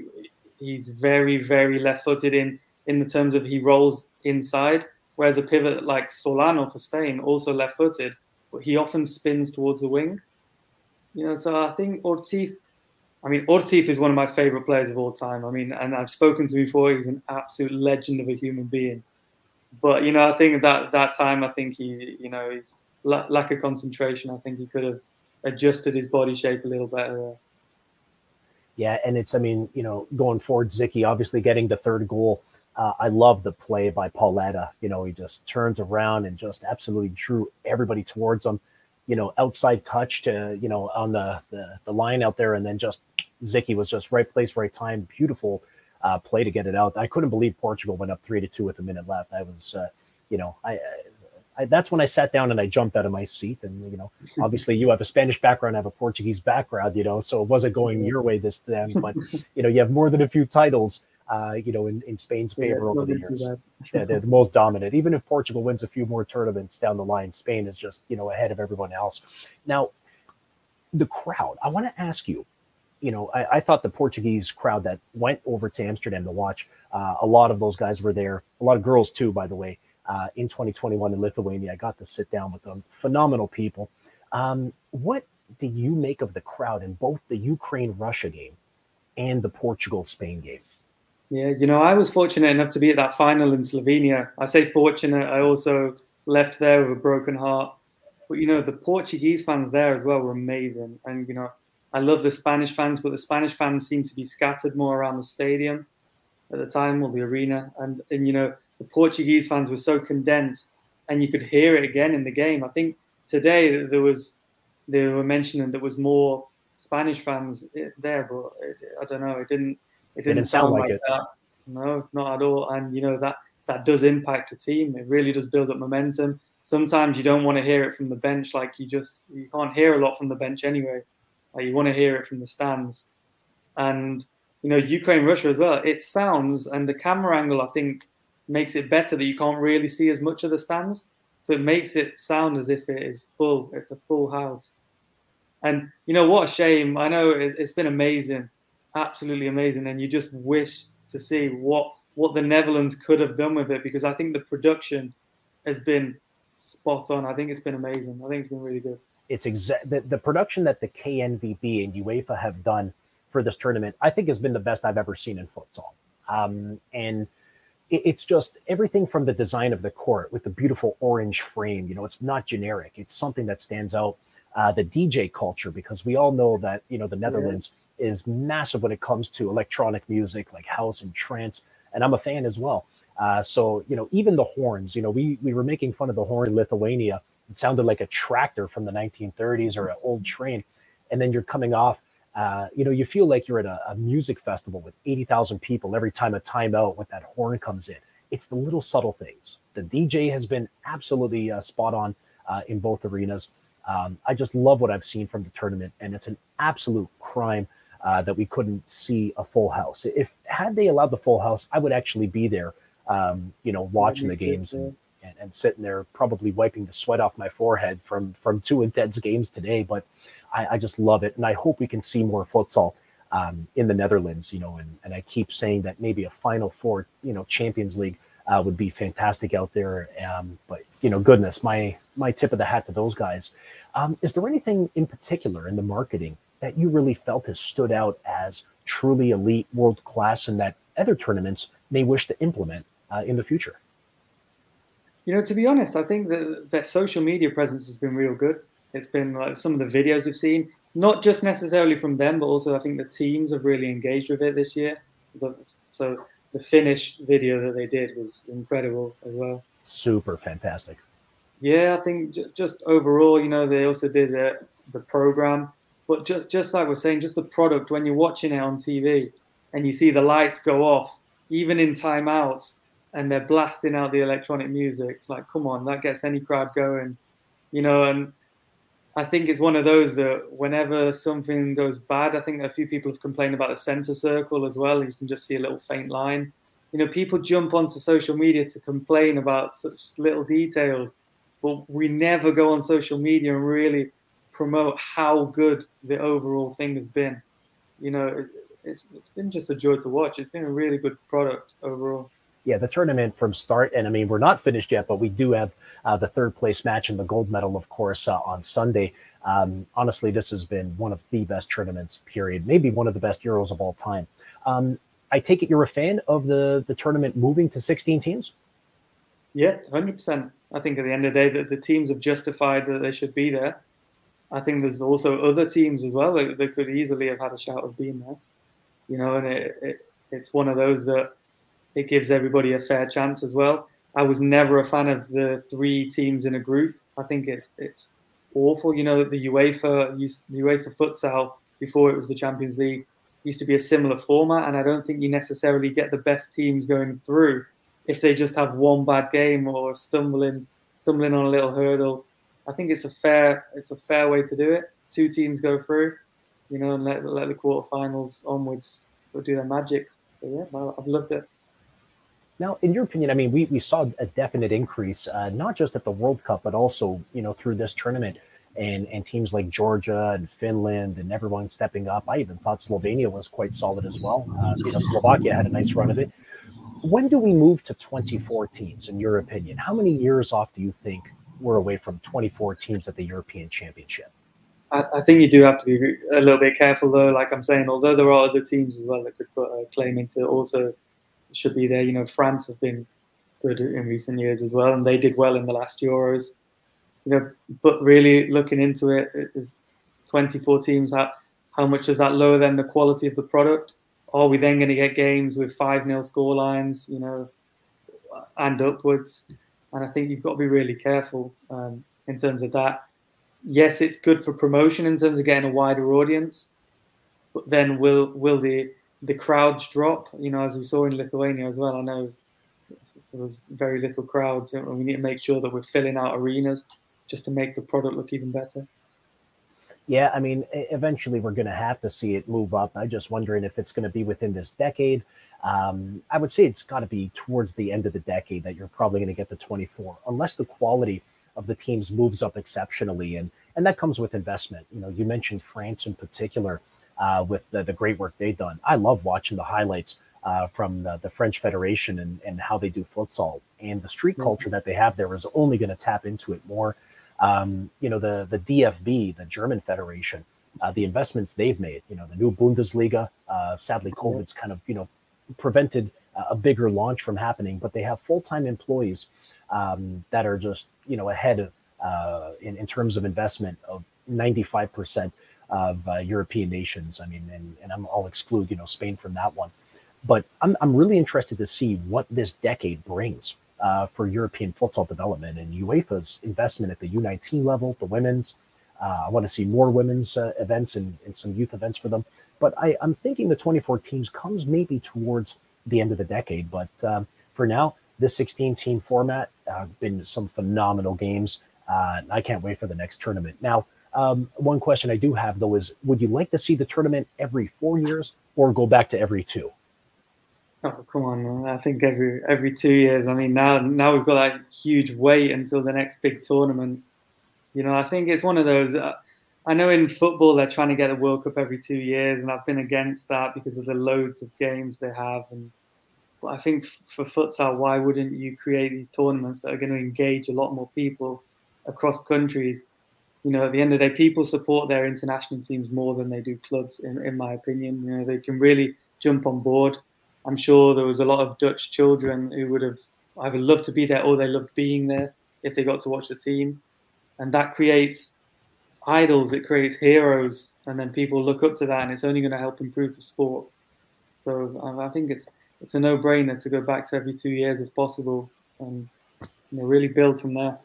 he's very, very left-footed in in the terms of he rolls inside, whereas a pivot like Solano for Spain, also left-footed, but he often spins towards the wing. You know, so I think Ortiz. I mean, Ortiz is one of my favorite players of all time. I mean, and I've spoken to him before. He's an absolute legend of a human being. But you know, I think that that time, I think he, you know, his lack of concentration. I think he could have adjusted his body shape a little better. Yeah, and it's, I mean, you know, going forward, Zicky obviously getting the third goal. Uh, I love the play by Pauleta. You know, he just turns around and just absolutely drew everybody towards him. You know, outside touch to, you know, on the, the, the line out there, and then just Zicky was just right place, right time. Beautiful uh, play to get it out. I couldn't believe Portugal went up three to two with a minute left. I was, uh, you know, I, I, that's when I sat down and I jumped out of my seat. And you know, obviously, you have a Spanish background, I have a Portuguese background. You know, so it wasn't going your way this then. But you know, you have more than a few titles. Uh, you know, in, in Spain's favor yeah, over the years. yeah, they're the most dominant. Even if Portugal wins a few more tournaments down the line, Spain is just you know ahead of everyone else. Now, the crowd. I want to ask you. You know, I, I, thought the Portuguese crowd that went over to Amsterdam to watch, uh, a lot of those guys were there. A lot of girls too, by the way uh, in 2021 in Lithuania. I got to sit down with them. Phenomenal people. Um, what do you make of the crowd in both the Ukraine Russia game and the Portugal Spain game? Yeah, you know, I was fortunate enough to be at that final in Slovenia. I say fortunate, I also left there with a broken heart. But, you know, the Portuguese fans there as well were amazing. And, you know, I love the Spanish fans, but the Spanish fans seem to be scattered more around the stadium at the time or the arena. And, and you know, the Portuguese fans were so condensed, and you could hear it again in the game. I think today there was they were mentioning there was more Spanish fans eh, there, but it, I don't know. It didn't. It didn't, didn't sound, sound, like, like that. No, not at all. And you know that that does impact a team. It really does build up momentum. Sometimes you don't want to hear it from the bench, like you just you can't hear a lot from the bench anyway. Like you want to hear it from the stands, and you know Ukraine Russia as well. It sounds and the camera angle I think makes it better that you can't really see as much of the stands. So it makes it sound as if it is full. It's a full house. And you know what a shame. I know it, has been amazing, absolutely amazing. And you just wish to see what what the Netherlands could have done with it because I think the production has been spot on. I think it's been amazing. I think it's been really good. It's exact the, the production that the KNVB and UEFA have done for this tournament. I think has been the best I've ever seen in futsal. Um, and it's just everything from the design of the court with the beautiful orange frame. You know, it's not generic. It's something that stands out. Uh, the DJ culture, because we all know that you know the Netherlands yeah. is massive when it comes to electronic music like house and trance, and I'm a fan as well. Uh, so you know, even the horns. You know, we we were making fun of the horn in Lithuania. It sounded like a tractor from the 1930s or an old train, and then you're coming off uh, you know, you feel like you're at a, a music festival with 80,000 people every time a timeout with that horn comes in. It's the little subtle things. The DJ has been absolutely uh, spot on uh, in both arenas. Um, I just love what I've seen from the tournament, and it's an absolute crime uh, that we couldn't see a full house. If had they allowed the full house, I would actually be there, um, you know, watching the games and, and, and sitting there, probably wiping the sweat off my forehead from from two intense games today. But I, I just love it, and I hope we can see more futsal um, in the Netherlands. You know, and and I keep saying that maybe a Final Four, you know, Champions League uh, would be fantastic out there. Um, but you know, goodness, my my tip of the hat to those guys. Um, is there anything in particular in the marketing that you really felt has stood out as truly elite, world class, and that other tournaments may wish to implement uh, in the future? You know, to be honest, I think that their social media presence has been real good. It's been like some of the videos we've seen, not just necessarily from them, but also I think the teams have really engaged with it this year. So the Finnish video that they did was incredible as well. Super fantastic. Yeah, I think just overall, you know, they also did the, the program, but just just like we're saying, just the product when you're watching it on TV and you see the lights go off, even in timeouts, and they're blasting out the electronic music. Like, come on, that gets any crowd going, you know. And I think it's one of those that whenever something goes bad, I think a few people have complained about the center circle as well. You can just see a little faint line. You know, people jump onto social media to complain about such little details, but we never go on social media and really promote how good the overall thing has been. You know, it's, it's, it's been just a joy to watch. It's been a really good product overall. Yeah, the tournament from start, and I mean we're not finished yet, but we do have uh, the third place match and the gold medal, of course, uh, on Sunday. Um, honestly, this has been one of the best tournaments. Period. Maybe one of the best Euros of all time. Um, I take it you're a fan of the the tournament moving to 16 teams. Yeah, hundred percent. I think at the end of the day, that the teams have justified that they should be there. I think there's also other teams as well that, that could easily have had a shout of being there. You know, and it, it, it's one of those that it gives everybody a fair chance as well. I was never a fan of the three teams in a group. I think it's it's awful. You know, the UEFA the UEFA futsal before it was the Champions League used to be a similar format, and I don't think you necessarily get the best teams going through if they just have one bad game or stumbling stumbling on a little hurdle. I think it's a fair it's a fair way to do it. Two teams go through, you know, and let let the quarterfinals onwards do their magic. So yeah, I've loved it. Now, in your opinion, I mean, we, we saw a definite increase, uh, not just at the World Cup, but also, you know, through this tournament and, and teams like Georgia and Finland and everyone stepping up. I even thought Slovenia was quite solid as well. Uh, you know, Slovakia had a nice run of it. When do we move to 24 teams, in your opinion? How many years off do you think we're away from 24 teams at the European Championship? I, I think you do have to be a little bit careful, though. Like I'm saying, although there are other teams as well that could put a claim into also should be there. You know, France have been good in recent years as well, and they did well in the last Euros. You know, but really looking into it, is 24 teams. How, how much does that lower then the quality of the product? Are we then going to get games with 5 0 score lines, you know, and upwards? And I think you've got to be really careful um, in terms of that. Yes, it's good for promotion in terms of getting a wider audience, but then will will the the crowds drop. You know, as we saw in Lithuania as well. I know there was very little crowds, and we need to make sure that we're filling out arenas just to make the product look even better. Yeah, I mean, eventually we're going to have to see it move up. I'm just wondering if it's going to be within this decade. Um, I would say it's got to be towards the end of the decade that you're probably going to get the 24, unless the quality of the teams moves up exceptionally, and and that comes with investment. You know, you mentioned France in particular uh, with the, the great work they've done. I love watching the highlights uh, from the, the, French Federation and, and how they do futsal. And the street mm-hmm. culture that they have there is only going to tap into it more. Um, you know, the, the DFB, the German Federation, uh, the investments they've made, you know, the new Bundesliga, uh, sadly, COVID's kind of, you know, prevented a bigger launch from happening, but they have full time employees um, that are just, you know, ahead uh, in, in terms of investment of 95% of uh, European nations. I mean, and, and I'm, I'll exclude, you know, Spain from that one. But I'm, I'm really interested to see what this decade brings uh, for European futsal development and UEFA's investment at the U19 level, the women's. Uh, I want to see more women's uh, events and, and some youth events for them. But I, am thinking the 24 teams comes maybe towards the end of the decade. But um, for now, this 16 team format, uh, been some phenomenal games. Uh, I can't wait for the next tournament. Now, um, one question I do have though is, would you like to see the tournament every four years or go back to every two? Oh come on! Man. I think every every two years. I mean, now now we've got that huge wait until the next big tournament. You know, I think it's one of those. Uh, I know in football they're trying to get a World Cup every two years, and I've been against that because of the loads of games they have. And but I think for futsal, why wouldn't you create these tournaments that are going to engage a lot more people across countries? You know, at the end of the day, people support their international teams more than they do clubs, in, in my opinion. You know, they can really jump on board. I'm sure there was a lot of Dutch children who would have either loved to be there or they loved being there if they got to watch the team. And that creates idols, it creates heroes, and then people look up to that, and it's only going to help improve the sport. So um, I think it's it's a no-brainer to go back to every two years if possible, and you know, really build from there.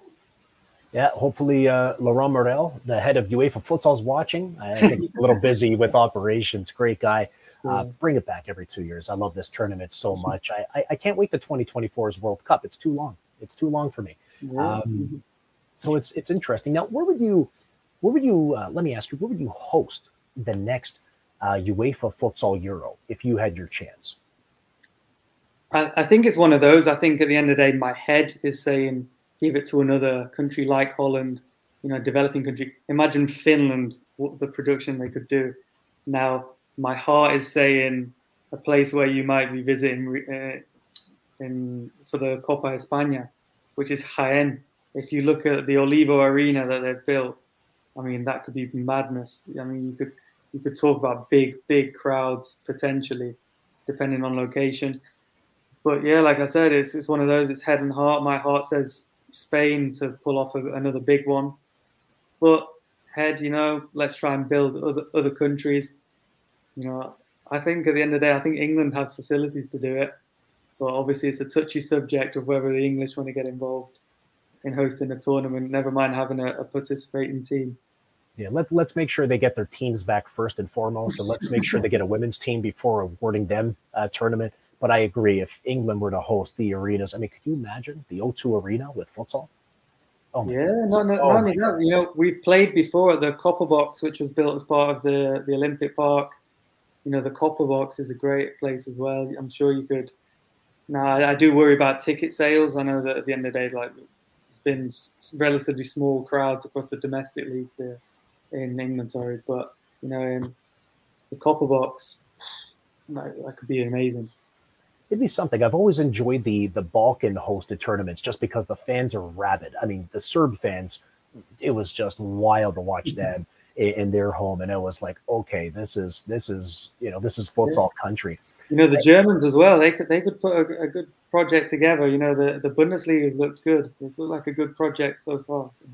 Yeah, hopefully uh, Laurent Morel, the head of UEFA Futsal, is watching. I think he's a little busy with operations. Great guy. Uh, bring it back every two years. I love this tournament so much. I, I, I can't wait to 2024's World Cup. It's too long. It's too long for me. Um, so it's it's interesting. Now, where would you, where would you? Uh, let me ask you, where would you host the next uh, UEFA Futsal Euro if you had your chance? I, I think it's one of those. I think at the end of the day, my head is saying give it to another country like Holland, you know, developing country. Imagine Finland, what the production they could do. Now, my heart is saying a place where you might be visiting uh, in for the Copa España, which is Jaén. If you look at the Olivo Arena that they've built, I mean that could be madness. I mean you could you could talk about big big crowds potentially, depending on location. But yeah, like I said, it's it's one of those. It's head and heart. My heart says Spain to pull off a, another big one, but head, you know, let's try and build other other countries. You know, I think at the end of the day, I think England have facilities to do it, but obviously it's a touchy subject of whether the English want to get involved in hosting a tournament. Never mind having a, a participating team. Yeah, let, let's make sure they get their teams back first and foremost, and let's make sure they get a women's team before awarding them a tournament. But I agree, if England were to host the arenas, I mean, could you imagine the O2 Arena with futsal? Oh yeah, no, no, oh no, You know, we've played before at the Copper Box, which was built as part of the the Olympic Park you know, the Copper Box is a great place as well. I'm sure you could. Now, I, I do worry about ticket sales. I know that at the end of the day, like it's been relatively small crowds across the domestic leagues here in England, sorry, but you know, in the Copper Box, that, that could be amazing it'd be something. I've always enjoyed the the Balkan hosted tournaments just because the fans are rabid. I mean, the Serb fans, it was just wild to watch them in, their home, and it was like, okay, this is this is you know this is futsal yeah. country. You know, the Germans as well. They could they could put a, a, good project together. You know, the the Bundesliga has looked good. It's looked like a good project so far. So.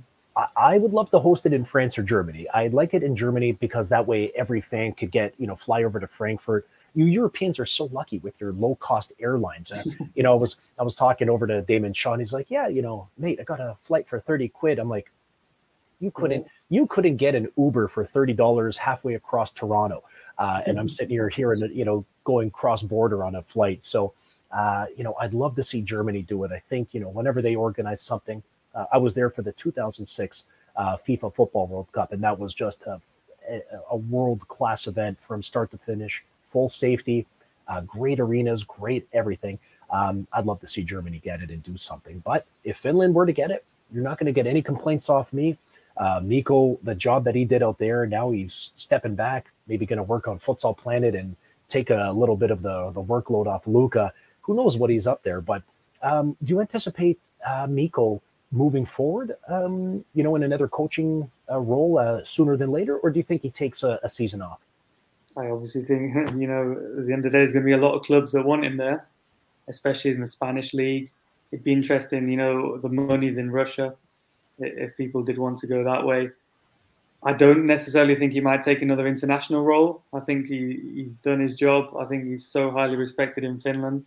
I would love to host it in France or Germany. I'd like it in Germany because that way every fan could get, you know, fly over to Frankfurt. You Europeans are so lucky with your low cost airlines. you know, I was I was talking over to Damon Sean. He's like, Yeah, you know, mate, I got a flight for 30 quid. I'm like, you couldn't you couldn't get an Uber for thirty dollars halfway across Toronto, uh, and I'm sitting here here and you know going cross border on a flight. So uh, you know I'd love to see Germany do it. I think you know whenever they organize something, uh, I was there for the 2006 uh, FIFA Football World Cup, and that was just a, a world class event from start to finish, full safety, uh, great arenas, great everything. Um, I'd love to see Germany get it and do something. But if Finland were to get it, you're not going to get any complaints off me. Uh, Mico, the job that he did out there, now he's stepping back, maybe going to work on Futsal Planet and take a little bit of the, the workload off Luca. Who knows what he's up there? But um, do you anticipate uh, Mico moving forward, um, you know, in another coaching uh, role uh, sooner than later, or do you think he takes a, a, season off? I obviously think, you know, at the end of the day, there's going to be a lot of clubs that want him there, especially in the Spanish league. It'd be interesting, you know, the money's in Russia if people did want to go that way. I don't necessarily think he might take another international role. I think he, he's done his job. I think he's so highly respected in Finland.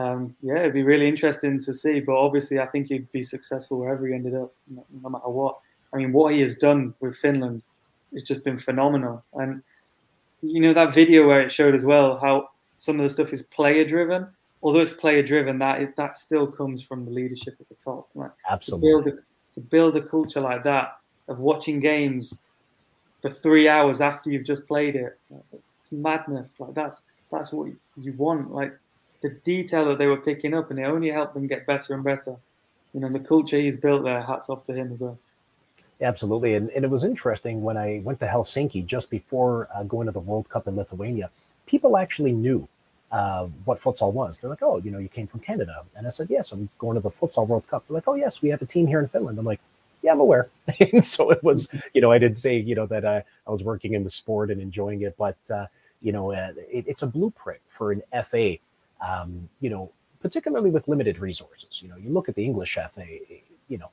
Um, yeah, it'd be really interesting to see. But obviously, I think he'd be successful wherever he ended up, no, no matter what. I mean, what he has done with Finland has just been phenomenal. And you know that video where it showed as well how some of the stuff is player driven although it's player driven, that is, that still comes from the leadership at the top. Right? Absolutely. To build, a, to build a culture like that of watching games for three hours after you've just played it, it's madness. Like that's that's what you want. Like the detail that they were picking up, and it only helped them get better and better. You know, the culture he's built there. Hats off to him as well. Absolutely, and, and it was interesting when I went to Helsinki just before uh, going to the World Cup in Lithuania. People actually knew uh, what futsal was. They're like, oh, you know, you came from Canada. And I said, yes, I'm going to the futsal World Cup. They're like, oh, yes, we have a team here in Finland. I'm like, yeah, I'm aware. and so it was, you know, I didn't say, you know, that uh, I was working in the sport and enjoying it, but, uh, you know, uh, it, it's a blueprint for an FA, um, you know, particularly with limited resources. You know, you look at the English FA, you know,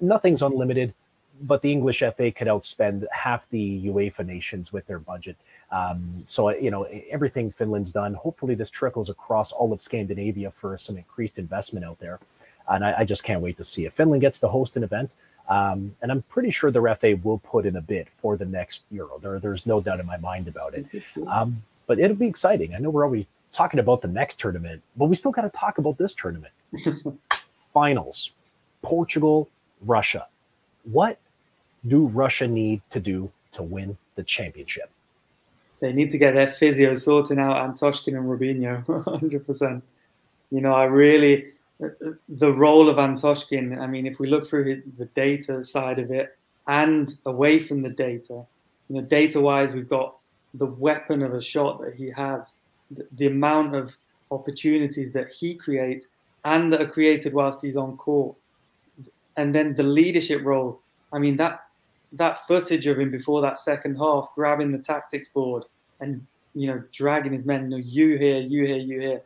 nothing's unlimited but the English FA could outspend half the UEFA nations with their budget. Um, so, you know, everything Finland's done, hopefully this trickles across all of Scandinavia for some increased investment out there. And I, I just can't wait to see if Finland gets to host an event. Um, and I'm pretty sure the FA will put in a bid for the next Euro. There, there's no doubt in my mind about it. Um, but it'll be exciting. I know we're always talking about the next tournament, but we still got to talk about this tournament. Finals Portugal, Russia. What do Russia need to do to win the championship? They need to get their physio sorting out Antoshkin and Robinho, 100%. You know, I really, uh, uh, the role of Antoshkin, I mean, if we look through the data side of it and away from the data, you know, data wise, we've got the weapon of a shot that he has, the, amount of opportunities that he creates and that are created whilst he's on court. And then the leadership role. I mean, that that footage of him before that second half, grabbing the tactics board and you know dragging his men. You know, you here, you here, you here.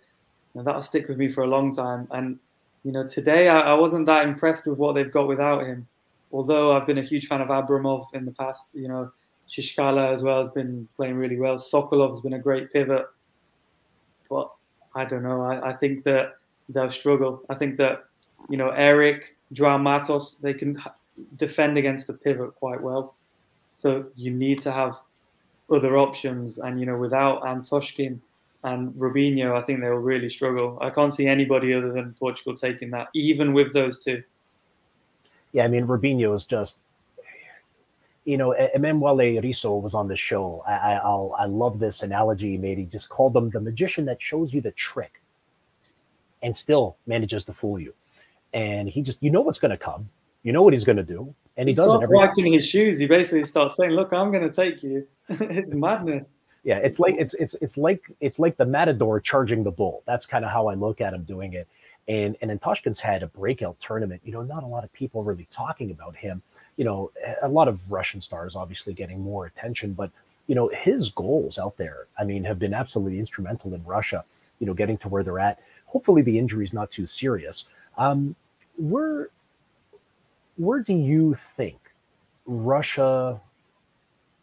Know, that'll stick with me for a long time. And you know, today I, I, wasn't that impressed with what they've got without him. Although I've been a huge fan of Abramov in the past, you know, Chishkala as well has been playing really well. Sokolov has been a great pivot. I don't know. I, I think that they'll struggle. I think that, you know, Eric, Joao Matos, they can defend against a pivot quite well. So you need to have other options. And, you know, without Antoshkin and Robinho, I think they will really struggle. I can't see anybody other than Portugal taking that, even with those two. Yeah, I mean, Robinho is just you know, Emanuele Riso was on the show. I, I, will I love this analogy he made. He just called them the magician that shows you the trick and still manages to fool you. And he just, you know what's going to come. You know what he's going to do. And he, he does starts wiping his shoes. He basically starts saying, look, I'm going to take you. it's madness. Yeah, it's like it's it's it's like it's like the matador charging the bull. That's kind of how I look at him doing it. And and Antoshkin's had a breakout tournament. You know, not a lot of people really talking about him. You know, a lot of Russian stars obviously getting more attention, but you know, his goals out there, I mean, have been absolutely instrumental in Russia, you know, getting to where they're at. Hopefully the injury is not too serious. Um, where where do you think Russia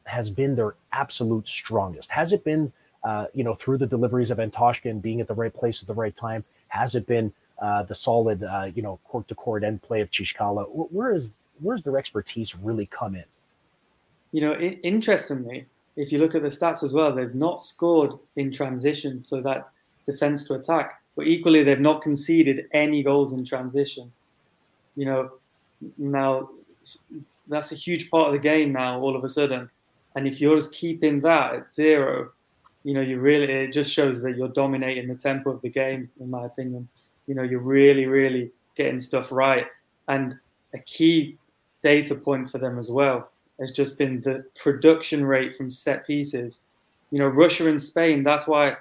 has been their absolute strongest? Has it been, uh, you know, through the deliveries of Antoshkin being at the right place at the right time? Has it been uh, the solid, uh, you know, court to court end play of Chishkala. Where is where's their expertise really come in? You know, it, interestingly, if you look at the stats as well, they've not scored in transition, so that defense to attack. But equally, they've not conceded any goals in transition. You know, now that's a huge part of the game now. All of a sudden, and if you're just keeping that at zero, you know, you really it just shows that you're dominating the tempo of the game, in my opinion you know you're really really getting stuff right. And a key data point for them as well has just been the production rate from set pieces. You know russia and spain that's why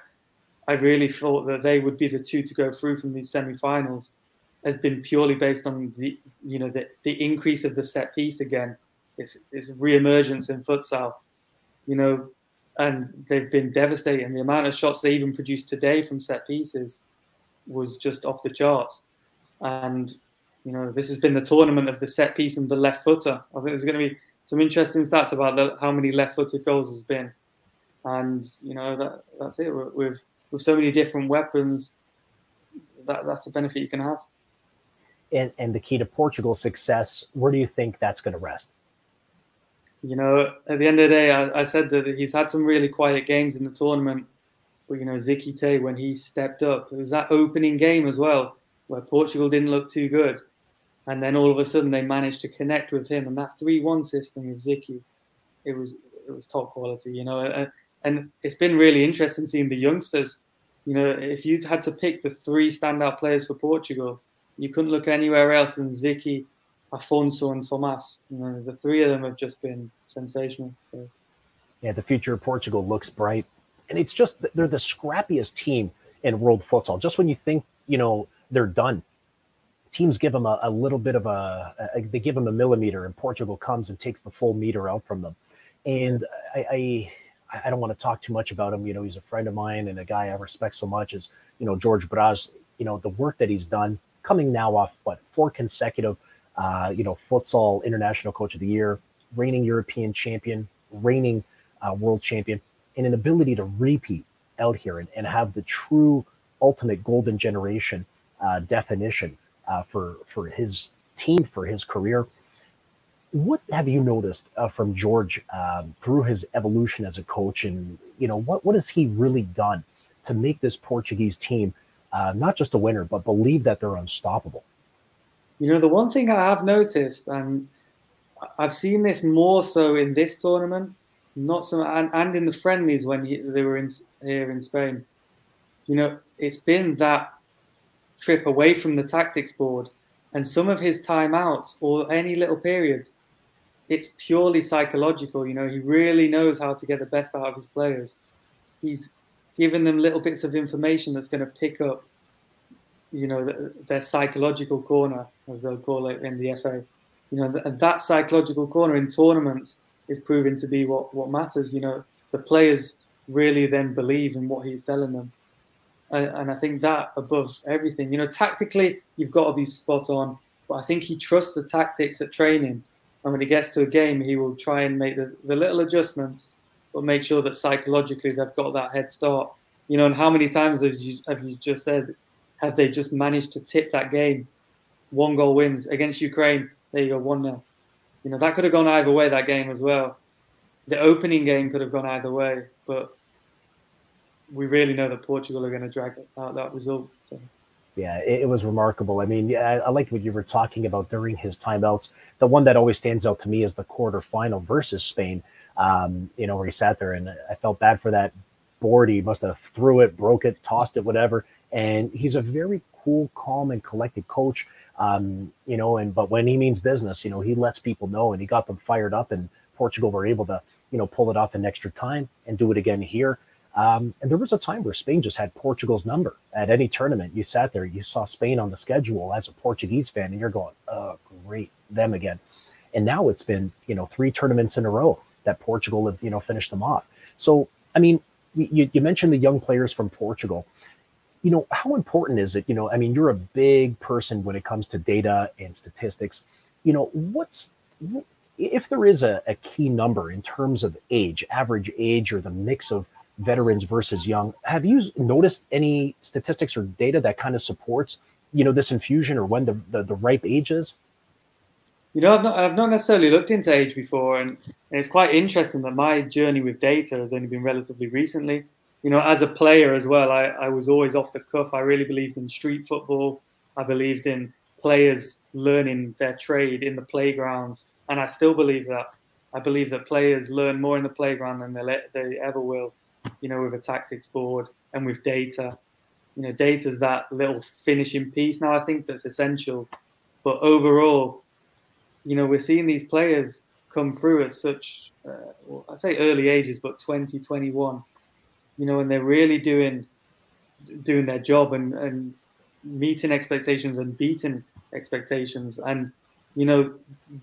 i really thought that they would be the two to go through from these semi-finals has been purely based on the you know the, the increase of the set piece again. It's, it's re-emergence in futsal you know and they've been devastating. The amount of shots they even produced today from set pieces was just off the charts. And you know, this has been the tournament of the set piece and the left footer. I think there's going to be some interesting stats about the, how many left-footed goals has been. And you know, that that's it. With with so many different weapons, that that's the benefit you can have. And and the key to Portugal's success, where do you think that's going to rest? You know, at the end of the day, I, I said that he's had some really quiet games in the tournament but you know, Zicky Té when he stepped up, it was that opening game as well where Portugal didn't look too good, and then all of a sudden they managed to connect with him, and that three-one system with Zicky, it was it was top quality, you know, and, and it's been really interesting seeing the youngsters. You know, if you had to pick the three standout players for Portugal, you couldn't look anywhere else than Zicky, Afonso, and Tomas. You know, the three of them have just been sensational. So. Yeah, the future of Portugal looks bright and it's just they're the scrappiest team in world futsal. Just when you think you know they're done, teams give them a, a little bit of a, a, they give them a millimeter, and Portugal comes and takes the full meter out from them. And I, I I don't want to talk too much about him. You know, he's a friend of mine and a guy I respect so much. Is you know George Braz. You know the work that he's done, coming now off what four consecutive, uh, you know, futsal international coach of the year, reigning European champion, reigning uh, world champion and an ability to repeat out here and, and have the true ultimate golden generation uh, definition uh, for for his team for his career. What have you noticed uh, from George um, through his evolution as a coach, and you know what what has he really done to make this Portuguese team uh, not just a winner, but believe that they're unstoppable? You know, the one thing I have noticed, and I've seen this more so in this tournament, not so and, and in the friendlies when he, they were in here in Spain. You know, it's been that trip away from the tactics board and some of his timeouts or any little periods. It's purely psychological. You know, he really knows how to get the best out of his players. He's giving them little bits of information that's going to pick up, you know, their psychological corner, as they'll call it in the FA. You know, and that psychological corner in tournaments is proving to be what, what matters. You know, the players really then believe in what he's telling them. And, and I think that above everything, you know, tactically, you've got to be spot on. But I think he trusts the tactics at training. And when he gets to a game, he will try and make the, the little adjustments, but make sure that psychologically they've got that head start. You know, and how many times have you, have you just said, have they just managed to tip that game? One goal wins against Ukraine. There you go, 1 0. You know, that could have gone either way, that game as well. The opening game could have gone either way, but we really know that Portugal are going to drag out that result. So. Yeah, it, was remarkable. I mean, I, I liked what you were talking about during his timeouts. The one that always stands out to me is the quarterfinal versus Spain. Um, you know, where he sat there, and I felt bad for that board. He must have threw it, broke it, tossed it, whatever. And he's a very cool, calm, and collected coach. Um, you know, and but when he means business, you know, he lets people know, and he got them fired up. And Portugal were able to, you know, pull it off in extra time and do it again here. Um, and there was a time where Spain just had Portugal's number at any tournament. You sat there, you saw Spain on the schedule as a Portuguese fan, and you're going, "Oh, great, them again." And now it's been, you know, three tournaments in a row that Portugal have, you know, finished them off. So, I mean, you, you mentioned the young players from Portugal. You know, how important is it? You know, I mean, you're a big person when it comes to data and statistics. You know, what's if there is a, a key number in terms of age, average age, or the mix of veterans versus young. Have you noticed any statistics or data that kind of supports, you know, this infusion or when the, the, the ripe age is? You know, I've not, I've not necessarily looked into age before, and, and it's quite interesting that my journey with data has only been relatively recently. You know, as a player as well, I, I was always off the cuff. I really believed in street football. I believed in players learning their trade in the playgrounds, and I still believe that. I believe that players learn more in the playground than they, they ever will you know, with a tactics board and with data. You know, data is that little finishing piece now. I think that's essential. But overall, you know, we're seeing these players come through at such, uh, I say early ages, but 20, 21, you know, and they're really doing doing their job and, and meeting expectations and beating expectations. And, you know,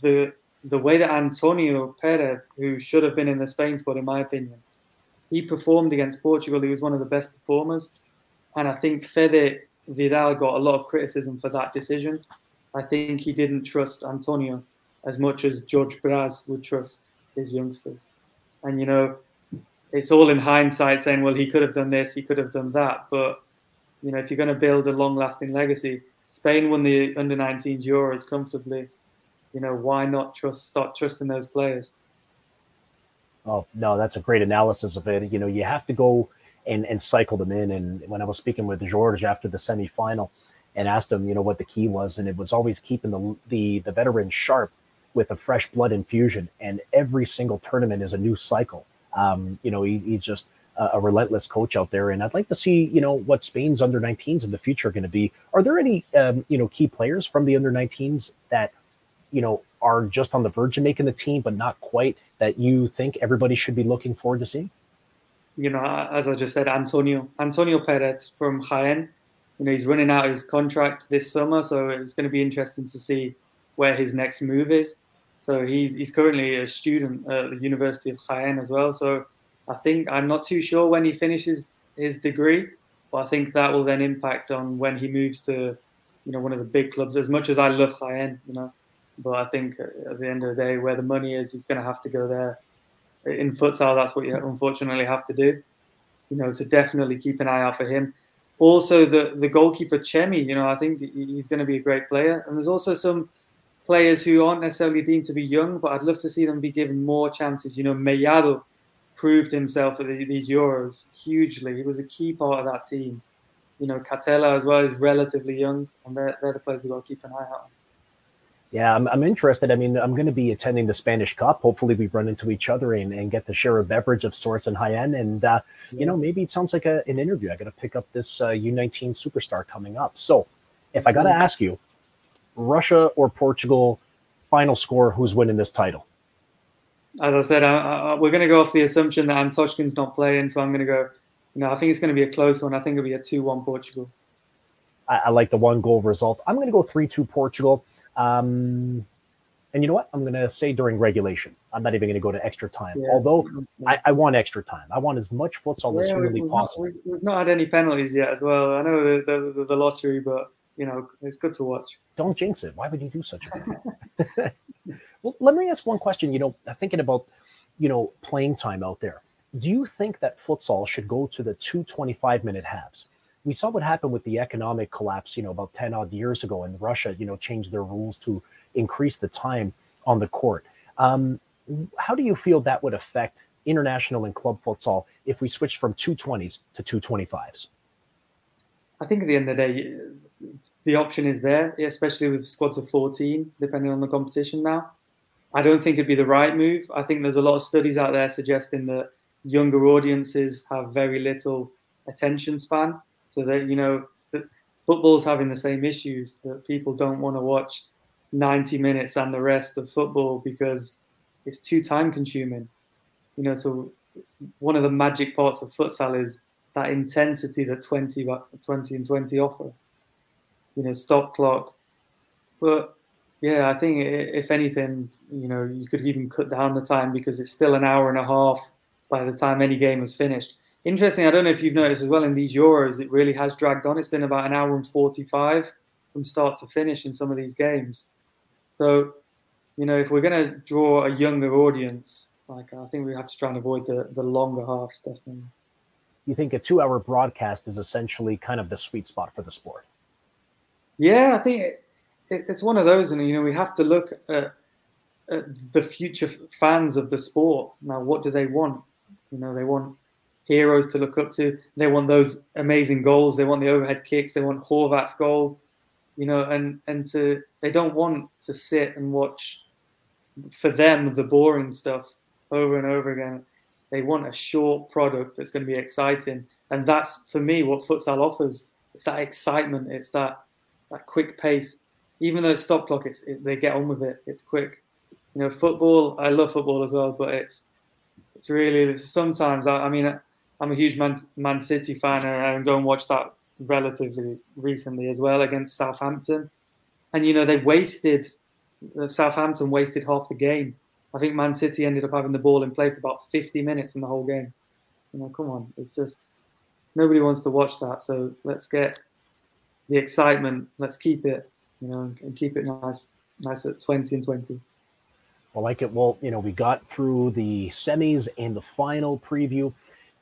the the way that Antonio Perez, who should have been in the Spain squad, in my opinion, he performed against Portugal. He was one of the best performers. And I think Fede Vidal got a lot of criticism for that decision. I think he didn't trust Antonio as much as George Braz would trust his youngsters. And, you know, it's all in hindsight saying, well, he could have done this, he could have done that. But, you know, if you're going to build a long lasting legacy, Spain won the under 19s Euros comfortably. You know, why not trust start trusting those players? Oh no, that's a great analysis of it. You know, you have to go and and cycle them in. And when I was speaking with George after the semifinal, and asked him, you know, what the key was, and it was always keeping the the the veteran sharp with a fresh blood infusion. And every single tournament is a new cycle. Um, you know, he, he's just a, a, relentless coach out there. And I'd like to see, you know, what Spain's under 19s in the future are going to be. Are there any, um, you know, key players from the under 19s that, you know, are just on the verge of making the team, but not quite, that you think everybody should be looking forward to seeing? You know, as I just said, Antonio, Antonio Perez from Jaén. You know, he's running out his contract this summer, so it's going to be interesting to see where his next move is. So he's he's currently a student at the University of Jaén as well. So I think I'm not too sure when he finishes his degree, but I think that will then impact on when he moves to, you know, one of the big clubs. As much as I love Jaén, you know, but I think at the end of the day, where the money is, he's going to have to go there. In futsal, that's what you unfortunately have to do. You know, so definitely keep an eye out for him. Also, the the goalkeeper Chemi, you know, I think he's going to be a great player. And there's also some players who aren't necessarily deemed to be young, but I'd love to see them be given more chances. You know, Mellado proved himself at these Euros hugely. He was a key part of that team. You know, Catella as well is relatively young, and they're, they're the players we've got to keep an eye out on. Yeah, I'm, I'm interested. I mean, I'm going to be attending the Spanish Cup. Hopefully, we run into each other and, and get to share a beverage of sorts in Jaén. And, uh, yeah. you know, maybe it sounds like a, an interview. I got to pick up this uh, U19 superstar coming up. So, if I got to ask you, Russia or Portugal, final score, who's winning this title? As I said, I, I, we're going to go off the assumption that Antoshkin's not playing. So, I'm going to go you know, I think it's going to be a close one. I think it'll be a two-one Portugal. I, I like the one goal result. I'm going to go three-two Portugal. Um, and you know what? I'm going to say during regulation. I'm not even going to go to extra time. Yeah, Although I, I, want extra time. I want as much futsal yeah, as humanly possible. Not, we've not had any penalties yet as well. I know the, the, the, lottery, but you know it's good to watch. Don't jinx it. Why would you do such a thing? well, let me ask one question. You know, thinking about you know playing time out there. Do you think that futsal should go to the two 25 minute halves? We saw what happened with the economic collapse, you know, about 10 odd years ago, and Russia, you know, changed their rules to increase the time on the court. Um, how do you feel that would affect international and club futsal if we switched from 220s to 225s? I think at the end of the day, the option is there, especially with squads of 14, depending on the competition now. I don't think it'd be the right move. I think there's a lot of studies out there suggesting that younger audiences have very little attention span. So that, you know, that football's having the same issues that people don't want to watch 90 minutes and the rest of football because it's too time consuming. You know, so one of the magic parts of futsal is that intensity that 20, 20 and 20 offer. You know, stop clock. But yeah, I think if anything, you know, you could even cut down the time because it's still an hour and a half by the time any game was finished. Interesting, I don't know if you've noticed as well in these Euros, it really has dragged on. It's been about an hour and 45 from start to finish in some of these games. So, you know, if we're going to draw a younger audience, like I think we have to try and avoid the, the longer half stuff. You think a two hour broadcast is essentially kind of the sweet spot for the sport? Yeah, I think it, it, it's one of those, and you know, we have to look at, at the future fans of the sport. Now, what do they want? You know, they want heroes to look up to. They want those amazing goals. They want the overhead kicks. They want Horvat's goal you know, and and to they don't want to sit and watch for them the boring stuff over and over again. They want a short product that's going to be exciting, and that's for me what futsal offers. It's that excitement. It's that that quick pace. Even though it's stop clock, it's it, they get on with it. It's quick. You know, football. I love football as well, but it's it's really sometimes. I, I mean, I'm a huge Man Man City fan, and I go and watch that relatively recently as well against Southampton. And, you know, they wasted, uh, Southampton wasted half the game. I think Man City ended up having the ball in play for about 50 minutes in the whole game. You know, come on. It's just, nobody wants to watch that. So let's get the excitement. Let's keep it, you know, and keep it nice, nice at 20 and 20. I like it. Well, you know, we got through the semis and the final preview.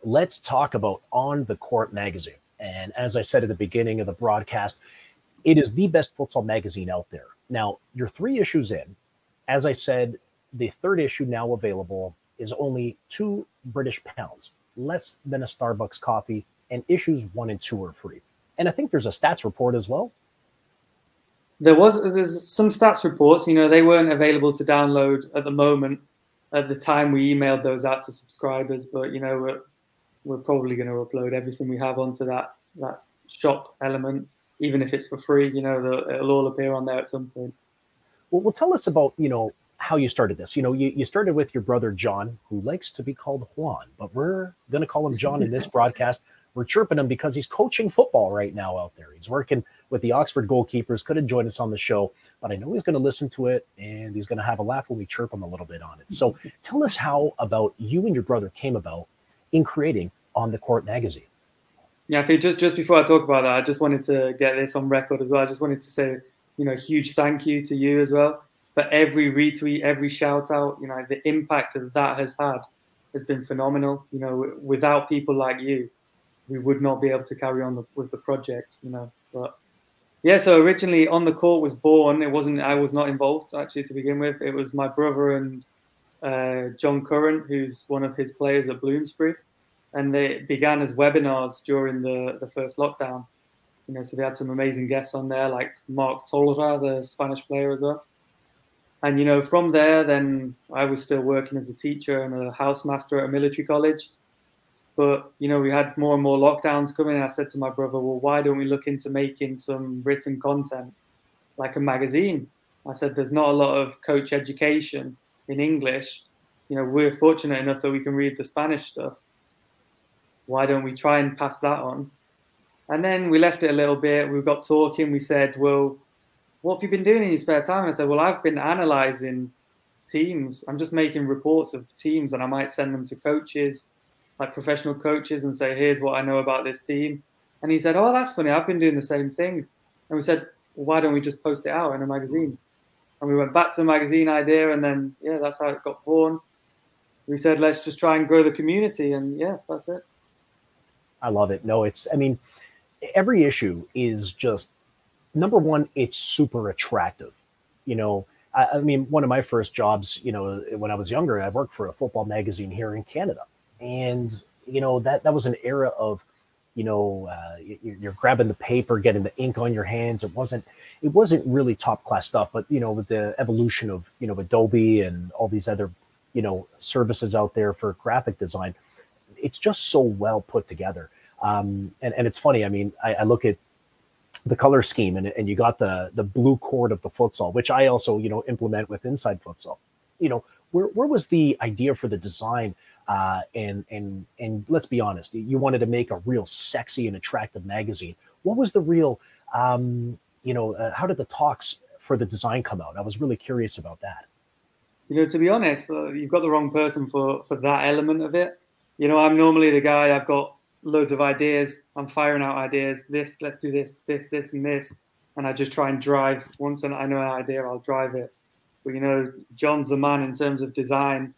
Let's talk about On the Court magazine. And as I said at the beginning of the broadcast, it is the best futsal magazine out there. Now, you're three issues in. As I said, the third issue now available is only two British pounds, less than a Starbucks coffee, and issues one and two are free. And I think there's a stats report as well. There was there's some stats reports. You know, they weren't available to download at the moment. At the time we emailed those out to subscribers, but you know, we're we're probably going to upload everything we have onto that that shop element, even if it's for free. You know, the, it'll all appear on there at some point. Well, well, tell us about you know how you started this. You know, you, you started with your brother John, who likes to be called Juan, but we're going to call him John in this broadcast. We're chirping him because he's coaching football right now out there. He's working with the Oxford goalkeepers. Could have joined us on the show, but I know he's going to listen to it and he's going to have a laugh when we chirp him a little bit on it. So tell us how about you and your brother came about in creating on the Court magazine. Yeah, I think just just before I talk about that, I just wanted to get this on record as well. I just wanted to say, you know, huge thank you to you as well for every retweet, every shout out. You know, the impact that that has had has been phenomenal. You know, without people like you, we would not be able to carry on the, with the project. You know, but yeah. So originally, on the court was born. It wasn't. I was not involved actually to begin with. It was my brother and uh, John Curran, who's one of his players at Bloomsbury and they began as webinars during the, the first lockdown. You know, so they had some amazing guests on there, like Marc Tolrà, the Spanish player as well. And you know, from there, then I was still working as a teacher and a housemaster at a military college. But you know, we had more and more lockdowns coming. And I said to my brother, "Well, why don't we look into making some written content, like a magazine?" I said, "There's not a lot of coach education in English. You know, we're fortunate enough that we can read the Spanish stuff why don't we try and pass that on? And then we left it a little bit. We got talking. We said, well, what have you been doing in your spare time? I said, well, I've been analyzing teams. I'm just making reports of teams and I might send them to coaches, like professional coaches, and say, here's what I know about this team. And he said, oh, that's funny. I've been doing the same thing. And we said, well, why don't we just post it out in a magazine? And we went back to the magazine idea. And then, yeah, that's how it got born. We said, let's just try and grow the community. And yeah, that's it. I love it. No, it's, I mean, every issue is just number one, it's super attractive. You know, I, I, mean, one of my first jobs, you know, when I was younger, I worked for a football magazine here in Canada, and you know that that was an era of, you know, uh, you're grabbing the paper, getting the ink on your hands. It wasn't it wasn't really top class stuff, but you know, with the evolution of you know Adobe and all these other you know services out there for graphic design, it's just so well put together. Um, and and it's funny. I mean, I, I look at the color scheme and, and you got the the blue cord of the futsal which i also you know implement with inside futsal you know where, where was the idea for the design uh, and and and let's be honest you wanted to make a real sexy and attractive magazine what was the real um, you know uh, how did the talks for the design come out i was really curious about that you know to be honest uh, you've got the wrong person for for that element of it you know i'm normally the guy i've got loads of ideas. I'm firing out ideas. This, let's do this, this, this, and this. And I just try and drive. Once I know an idea, I'll drive it. But you know, John's the man in terms of design.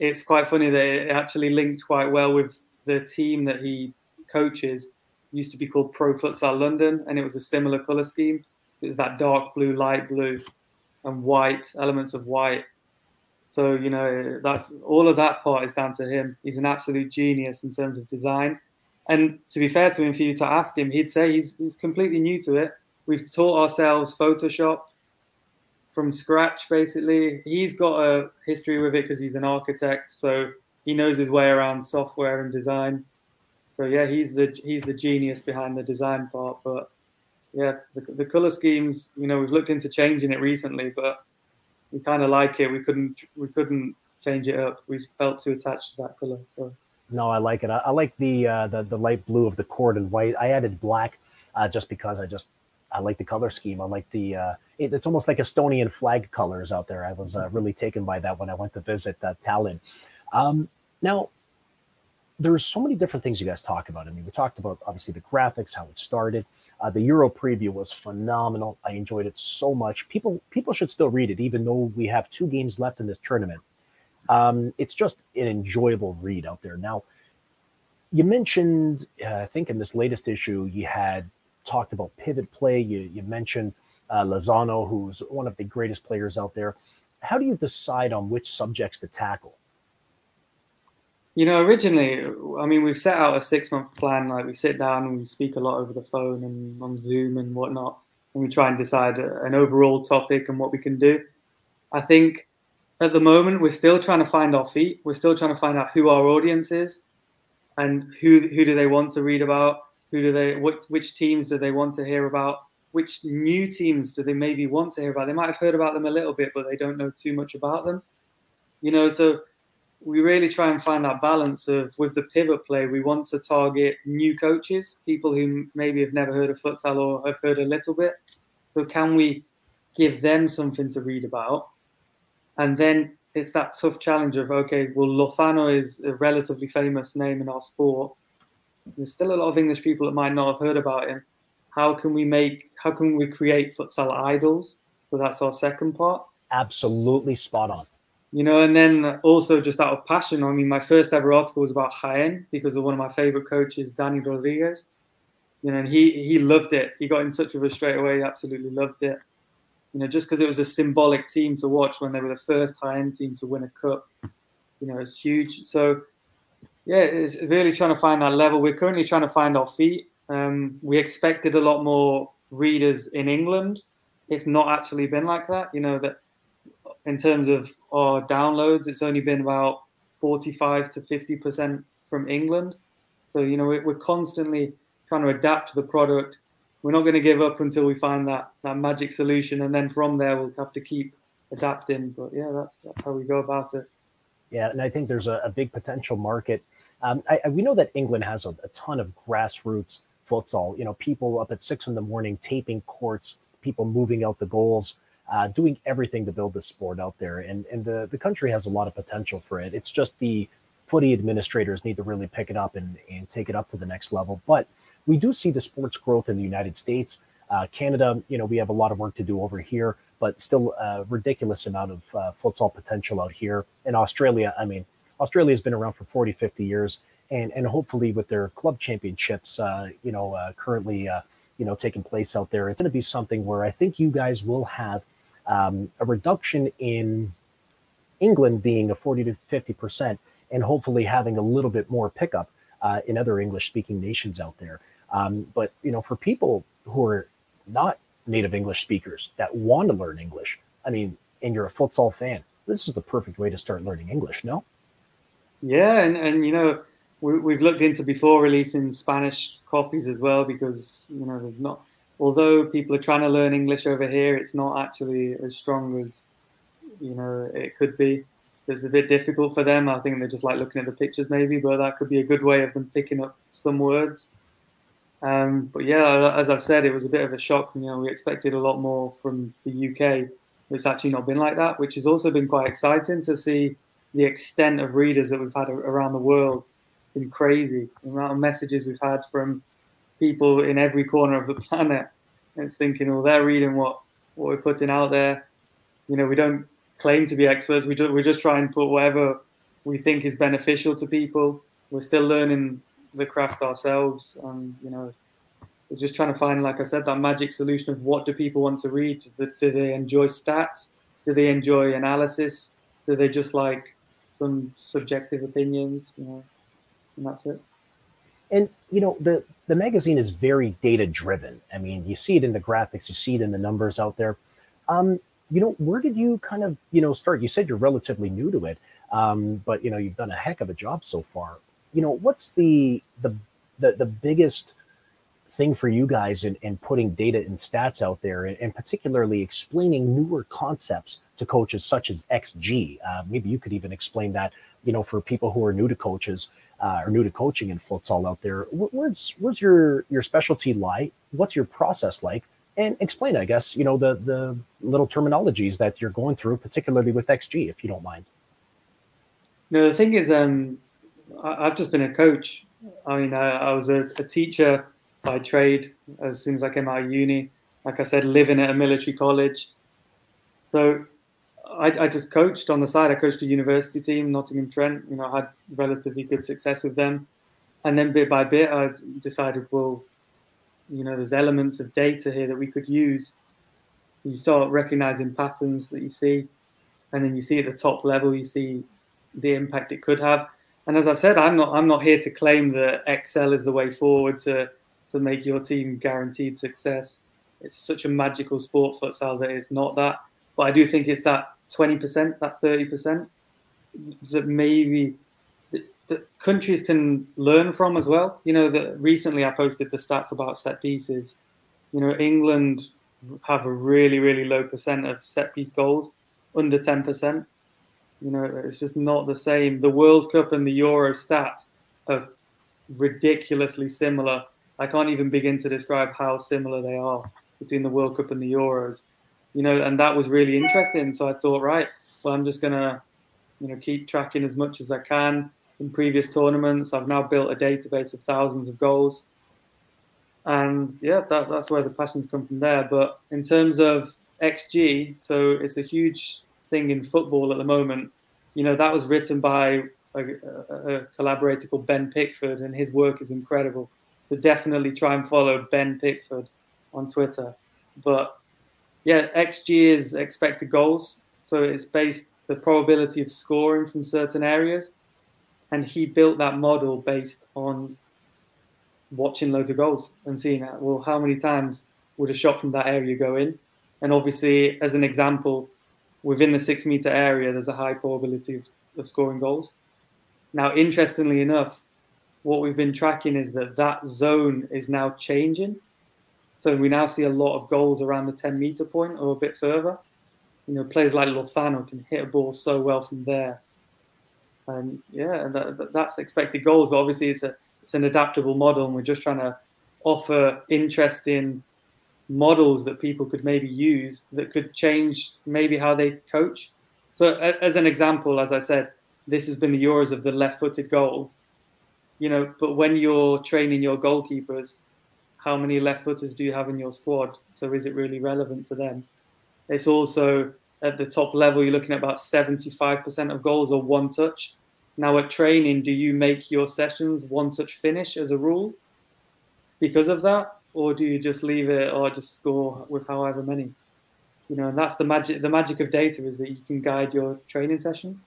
It's quite funny that it actually linked quite well with the team that he coaches. It used to be called Pro Futsal London, and it was a similar color scheme. So it was that dark blue, light blue, and white elements of white. So you know, that's all of that part is down to him. He's an absolute genius in terms of design and to be fair to him, for you to ask him, he'd say he's, he's completely new to it. We've taught ourselves Photoshop from scratch, basically. He's got a history with it because he's an architect, so he knows his way around software and design. So yeah, he's the he's the genius behind the design part. But yeah, the, the color schemes, you know, we've looked into changing it recently, but we kind of like it. We couldn't we couldn't change it up. We felt too attached to that color. So no, I like it. I, I like the, uh, the the light blue of the cord and white. I added black uh, just because I just I like the color scheme. I like the uh, it, it's almost like Estonian flag colors out there. I was uh, really taken by that when I went to visit uh, Tallinn. Um, now, there's so many different things you guys talk about. I mean, we talked about obviously the graphics, how it started. Uh, the Euro preview was phenomenal. I enjoyed it so much. People people should still read it, even though we have two games left in this tournament. Um, it's just an enjoyable read out there. Now, you mentioned, uh, I think in this latest issue, you had talked about pivot play. You, you mentioned uh, Lozano, who's one of the greatest players out there. How do you decide on which subjects to tackle? You know, originally, I mean, we've set out a six month plan. Like we sit down and we speak a lot over the phone and on Zoom and whatnot, and we try and decide an overall topic and what we can do. I think at the moment we're still trying to find our feet. We're still trying to find out who our audience is and who who do they want to read about? Who do they what which teams do they want to hear about? Which new teams do they maybe want to hear about? They might have heard about them a little bit, but they don't know too much about them. You know, so we really try and find that balance of with the pivot play, we want to target new coaches, people who maybe have never heard of futsal or have heard a little bit. So can we give them something to read about? And then it's that tough challenge of okay, well, Lozano is a relatively famous name in our sport. There's still a lot of English people that might not have heard about him. How can we make? How can we create futsal idols? So that's our second part. Absolutely spot on. You know, and then also just out of passion. I mean, my first ever article was about Jaén because of one of my favorite coaches, Danny Rodriguez. You know, and he he loved it. He got in touch with us straight away. He absolutely loved it you know, just because it was a symbolic team to watch when they were the first high end team to win a cup, you know, it's huge. So, yeah, it's really trying to find that level. We're currently trying to find our feet. Um, we expected a lot more readers in England. It's not actually been like that. You know, that in terms of our downloads, it's only been about 45 to 50% from England. So, you know, we're constantly trying to adapt the product we're not going to give up until we find that that magic solution, and then from there we'll have to keep adapting. But yeah, that's that's how we go about it. Yeah, and I think there's a, a big potential market Um, I, I, we know that England has a, a, ton of grassroots futsal. You know, people up at six in the morning taping courts, people moving out the goals, uh, doing everything to build the sport out there. And and the the country has a lot of potential for it. It's just the footy administrators need to really pick it up and, and take it up to the next level. But we do see the sports growth in the United States. Uh, Canada, you know, we have a lot of work to do over here, but still a ridiculous amount of uh, futsal potential out here. In Australia, I mean, Australia has been around for 40, 50 years, and and hopefully with their club championships, uh, you know, uh, currently, uh, you know, taking place out there, it's going to be something where I think you guys will have um, a reduction in England being a 40 to 50 percent, and hopefully having a little bit more pickup uh, in other English-speaking nations out there. Um, but you know, for people who are not native English speakers that want to learn English, I mean, and you're a futsal fan, this is the perfect way to start learning English, no? Yeah, and, and you know, we, have looked into before releasing Spanish copies as well because, you know, there's not, although people are trying to learn English over here, it's not actually as strong as, you know, it could be. It's a bit difficult for them. I think they're just like looking at the pictures maybe, but that could be a good way of them picking up some words. Um, but yeah, as I've said, it was a bit of a shock. You know, we expected a lot more from the UK. It's actually not been like that, which has also been quite exciting to see the extent of readers that we've had around the world. Been crazy. The amount of messages we've had from people in every corner of the planet. And it's thinking, well, they're reading what what we're putting out there. You know, we don't claim to be experts. We just, we just try and put whatever we think is beneficial to people. We're still learning the craft ourselves. And, you know, we're just trying to find, like I said, that magic solution of what do people want to read? Do they, enjoy stats? Do they enjoy analysis? Do they just like some subjective opinions? You know, and that's it. And you know the the magazine is very data driven. I mean, you see it in the graphics, you see it in the numbers out there. Um, you know, where did you kind of you know start? You said you're relatively new to it, um, but you know you've done a heck of a job so far you know, what's the the the, the biggest thing for you guys in, in putting data and stats out there and, and particularly explaining newer concepts to coaches such as XG? Uh, maybe you could even explain that, you know, for people who are new to coaches uh, or new to coaching in futsal out there. Where's where's your your specialty lie? What's your process like? And explain, I guess, you know, the the little terminologies that you're going through, particularly with XG, if you don't mind. No, the thing is, um, I've just been a coach. I mean, I, I was a, a, teacher by trade as soon as I came out of uni. Like I said, living at a military college. So I, I just coached on the side. I coached a university team, Nottingham Trent. You know, I had relatively good success with them. And then bit by bit, I decided, well, you know, there's elements of data here that we could use. You start recognizing patterns that you see, and then you see at the top level, you see the impact it could have and as I've said, I'm not I'm not here to claim that XG is the way forward to to make your team guaranteed success. It's such a magical sport futsal that it's not that. But I do think it's that 20%, that 30% that maybe that countries can learn from as well. You know, that recently I posted the stats about set pieces. You know, England have a really, really low percent of set piece goals, under 10%. You know, it's just not the same. The World Cup and the Euro stats are ridiculously similar. I can't even begin to describe how similar they are between the World Cup and the Euros. You know, and that was really interesting. So I thought, right, well, I'm just gonna, you know, keep tracking as much as I can in previous tournaments. I've now built a database of thousands of goals, and yeah, that, that's where the passions come from there. But in terms of XG, so it's a huge thing in football at the moment. You know, that was written by a, a, collaborator called Ben Pickford, and his work is incredible. So definitely try and follow Ben Pickford on Twitter. But yeah, XG is expected goals. So it's based the probability of scoring from certain areas. And he built that model based on watching loads of goals and seeing that, well, how many times would a shot from that area go in? And obviously, as an example, within the six meter area, there's a high probability of, of scoring goals. Now, interestingly enough, what we've been tracking is that that zone is now changing. So we now see a lot of goals around the 10 meter point or a bit further. You know, players like Lozano can hit a ball so well from there. And yeah, that, that's expected goals. But obviously, it's a it's an adaptable model, and we're just trying to offer interesting models that people could maybe use that could change maybe how they coach. So, as an example, as I said, this has been the Euros of the left-footed goal. You know, but when you're training your goalkeepers, how many left footers do you have in your squad? So is it really relevant to them? It's also at the top level, you're looking at about 75% of goals are one touch. Now, at training, do you make your sessions one touch finish as a rule because of that? Or do you just leave it or just score with however many? You know, and that's the magic. The magic of data is that you can guide your training sessions.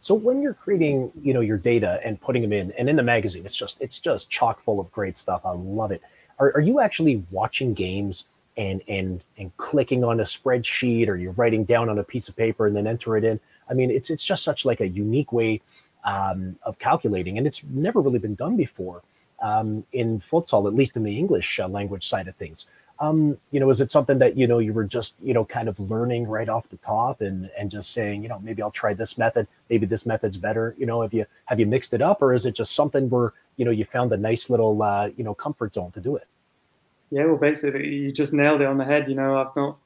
So when you're creating, you know, your data and putting them in, and in the magazine, it's just it's just chock full of great stuff. I love it. Are, are you actually watching games and and and clicking on a spreadsheet, or you're writing down on a piece of paper and then enter it in? I mean, it's it's just such like a unique way um, of calculating, and it's never really been done before um, in futsal, at least in the English uh, language side of things um, you know, is it something that you know you were just you know kind of learning right off the top and and just saying, you know, maybe I'll try this method, maybe this method's better. You know, have you have you mixed it up, or is it just something where you know you found a nice little uh, you know comfort zone to do it? Yeah, well, basically, you just nailed it on the head. You know, I've not,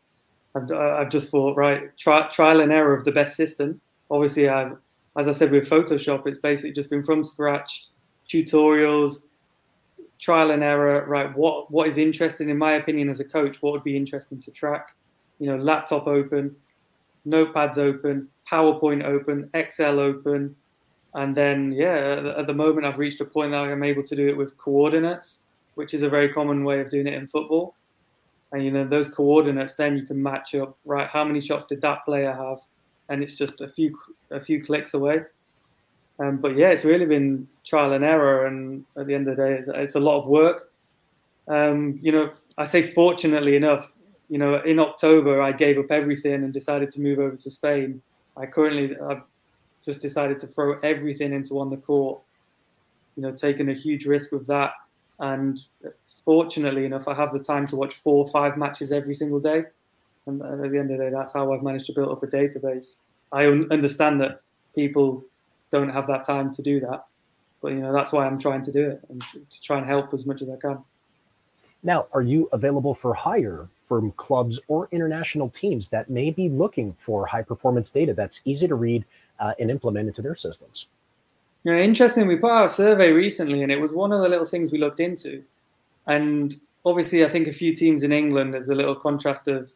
I've, I've just thought, right, trial and error of the best system. Obviously, I've, as I said with Photoshop, it's basically just been from scratch, tutorials, trial and error, right? What what is interesting, in my opinion, as a coach, what would be interesting to track? You know, laptop open, notepads open, PowerPoint open, Excel open, and then yeah, at the moment I've reached a point that I'm able to do it with coordinates, which is a very common way of doing it in football. And you know, those coordinates, then you can match up, right? How many shots did that player have? And it's just a few a few clicks away. Um, but yeah, it's really been trial and error, and at the end of the day, it's, it's a lot of work. Um, you know, I say fortunately enough, you know, in October I gave up everything and decided to move over to Spain. I currently I've just decided to throw everything into on the court. You know, taking a huge risk with that, and fortunately enough, I have the time to watch four or five matches every single day. And at the end of the day, that's how I've managed to build up a database. I understand that people don't have that time to do that. But you know that's why I'm trying to do it and to try and help as much as I can. Now, are you available for hire from clubs or international teams that may be looking for high performance data that's easy to read uh, and implement into their systems? You know, interesting. We put out a survey recently, and it was one of the little things we looked into. And obviously, I think a few teams in England. There's a little contrast of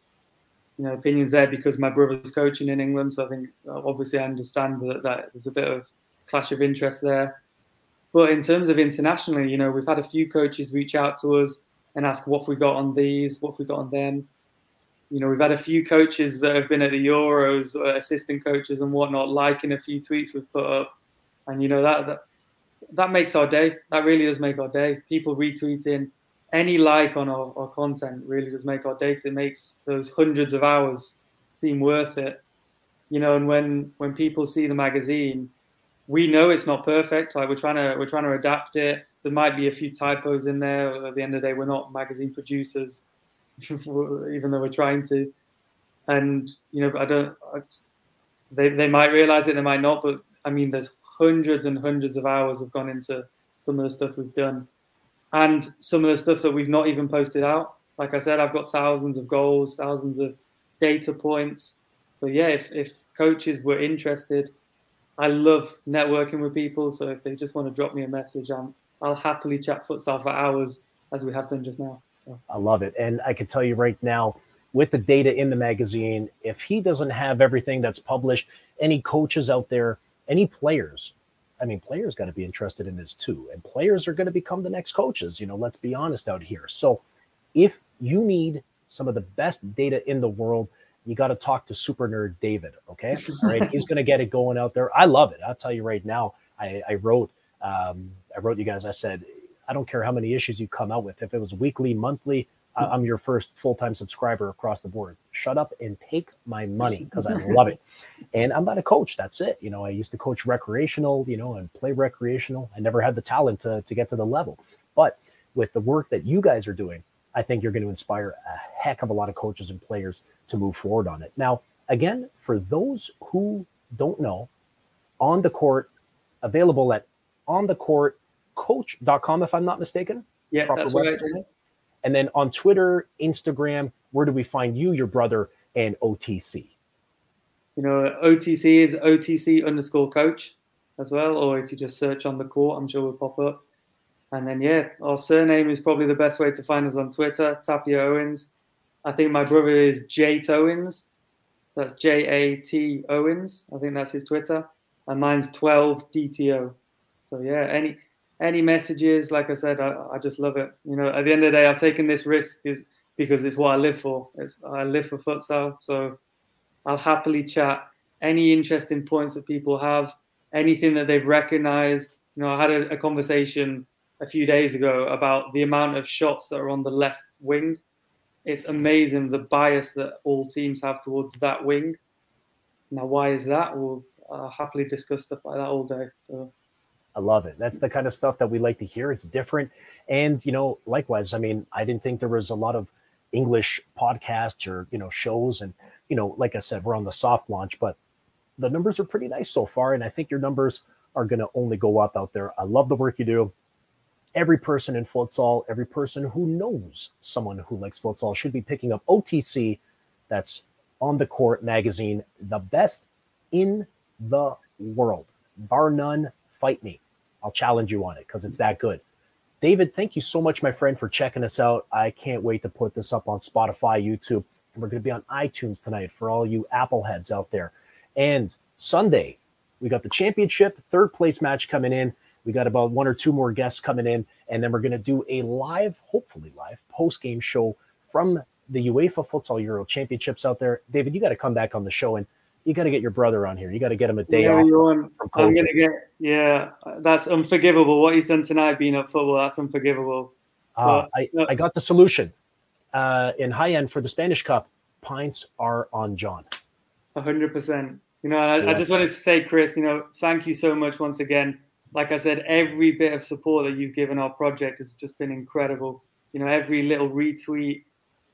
you know opinions there because my brother's coaching in England, so I think obviously I understand that, that there's a bit of clash of interest there. But in terms of internationally, you know, we've had a few coaches reach out to us and ask what we got on these, what we got on them. You know, we've had a few coaches that have been at the Euros, uh, assistant coaches and whatnot, liking a few tweets we've put up, and you know that that that makes our day. That really does make our day. People retweeting, any like on our, our content really does make our day. It makes those hundreds of hours seem worth it. You know, and when when people see the magazine, we know it's not perfect. Like we're trying to we're trying to adapt it. There might be a few typos in there. At the end of the day, we're not magazine producers, even though we're trying to. And you know, I don't. I, they they might realize it, they might not. But I mean, there's hundreds and hundreds of hours have gone into some of the stuff we've done and some of the stuff that we've not even posted out. Like I said, I've got thousands of goals, thousands of data points. So yeah, if, if coaches were interested, I love networking with people. So if they just want to drop me a message, I'm, I'll happily chat futsal for hours as we have done just now. I love it. And I can tell you right now, with the data in the magazine, if he doesn't have everything that's published, any coaches out there, any players I mean, players got to be interested in this too. And players are going to become the next coaches. You know, let's be honest out here. So if you need some of the best data in the world, you got to talk to super nerd David. Okay. All right. He's going to get it going out there. I love it. I'll tell you right now. I, I wrote, um, I wrote you guys, I said, I don't care how many issues you come out with. If it was weekly, monthly, I'm your first full time subscriber across the board. Shut up and take my money because I love it. And I'm not a coach. That's it. You know, I used to coach recreational, you know, and play recreational. I never had the talent to, to get to the level. But with the work that you guys are doing, I think you're going to inspire a heck of a lot of coaches and players to move forward on it. Now, again, for those who don't know, on the court, available at on the court coach.com, if I'm not mistaken. Yeah, that's right. And then on Twitter, Instagram, where do we find you, your brother, and OTC? You know, OTC is OTC underscore coach as well, or if you just search on the court, I'm sure we'll pop up. And then, yeah, our surname is probably the best way to find us on Twitter, Tapia Owens. I think my brother is Jate Owens. So that's J A T Owens. I think that's his Twitter. And mine's 12 DTO. So, yeah, any any messages, like I said, I, I just love it. You know, at the end of the day, I've taken this risk because it's what I live for. It's, I live for futsal. So I'll happily chat any interesting points that people have, anything that they've recognized. You know, I had a, a conversation a few days ago about the amount of shots that are on the left wing. It's amazing the bias that all teams have towards that wing. Now, why is that? We'll happily discuss stuff like that all day. So. I love it. That's the kind of stuff that we like to hear. It's different. And, you know, likewise, I mean, I didn't think there was a lot of English podcasts or, you know, shows. And, you know, like I said, we're on the soft launch, but the numbers are pretty nice so far. And I think your numbers are going to only go up out there. I love the work you do. Every person in futsal, every person who knows someone who likes futsal should be picking up OTC. That's on the court magazine, the best in the world, bar none fight me. I'll challenge you on it because it's that good. David, thank you so much, my friend, for checking us out. I can't wait to put this up on Spotify, YouTube, and we're going to be on iTunes tonight for all you Apple heads out there. And Sunday, we got the championship third place match coming in. We got about one or two more guests coming in, and then we're going to do a live, hopefully live, post game show from the UEFA Futsal Euro Championships out there. David, you got to come back on the show and you got to get your brother on here. You got to get him a day yeah, off. I'm gonna get yeah. That's unforgivable. What he's done tonight, being at football, that's unforgivable. Uh, I no. I got the solution. Uh, in high end for the Spanish Cup, pints are on John. hundred percent. You know, I, yeah. I just wanted to say, Chris, you know, thank you so much once again. Like I said, every bit of support that you've given our project has just been incredible. You know, every little retweet,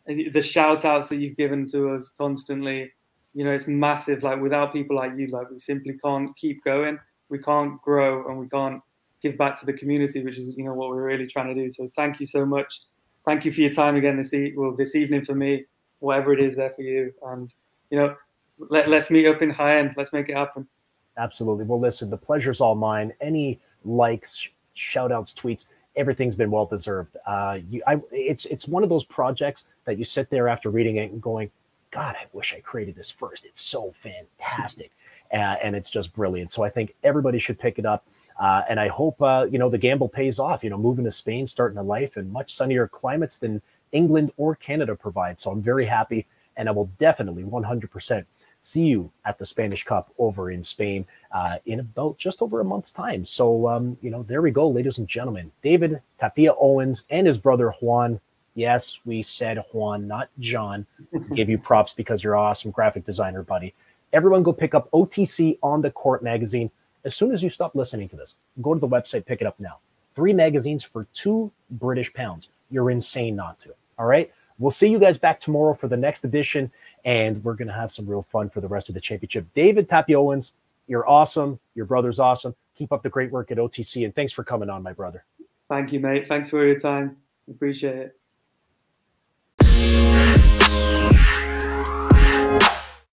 the shout outs that you've given to us constantly you know, it's massive. Like without people like you, like we simply can't keep going. We can't grow and we can't give back to the community, which is, you know, what we're really trying to do. So thank you so much. Thank you for your time again this e- well this evening for me, whatever it is there for you. And you know, let, let's meet up in high end. Let's make it happen. Absolutely. Well, listen, the pleasure's all mine. Any likes, shout outs, tweets, everything's been well deserved. Uh, you, I, it's it's one of those projects that you sit there after reading it and going, God, I wish I created this first. It's so fantastic. Uh, and it's just brilliant. So I think everybody should pick it up. Uh, and I hope, uh, you know, the gamble pays off, you know, moving to Spain, starting a life in much sunnier climates than England or Canada provide. So I'm very happy. And I will definitely 100% see you at the Spanish Cup over in Spain uh, in about just over a month's time. So, um, you know, there we go, ladies and gentlemen. David Tapia Owens and his brother Juan Yes, we said Juan, not John. Give you props because you're awesome graphic designer, buddy. Everyone go pick up OTC on the Court magazine. As soon as you stop listening to this, go to the website, pick it up now. Three magazines for two British pounds. You're insane not to. All right. We'll see you guys back tomorrow for the next edition, and we're going to have some real fun for the rest of the championship. David Tapia Owens, you're awesome. Your brother's awesome. Keep up the great work at OTC, and thanks for coming on, my brother. Thank you, mate. Thanks for your time. Appreciate it. Thank you.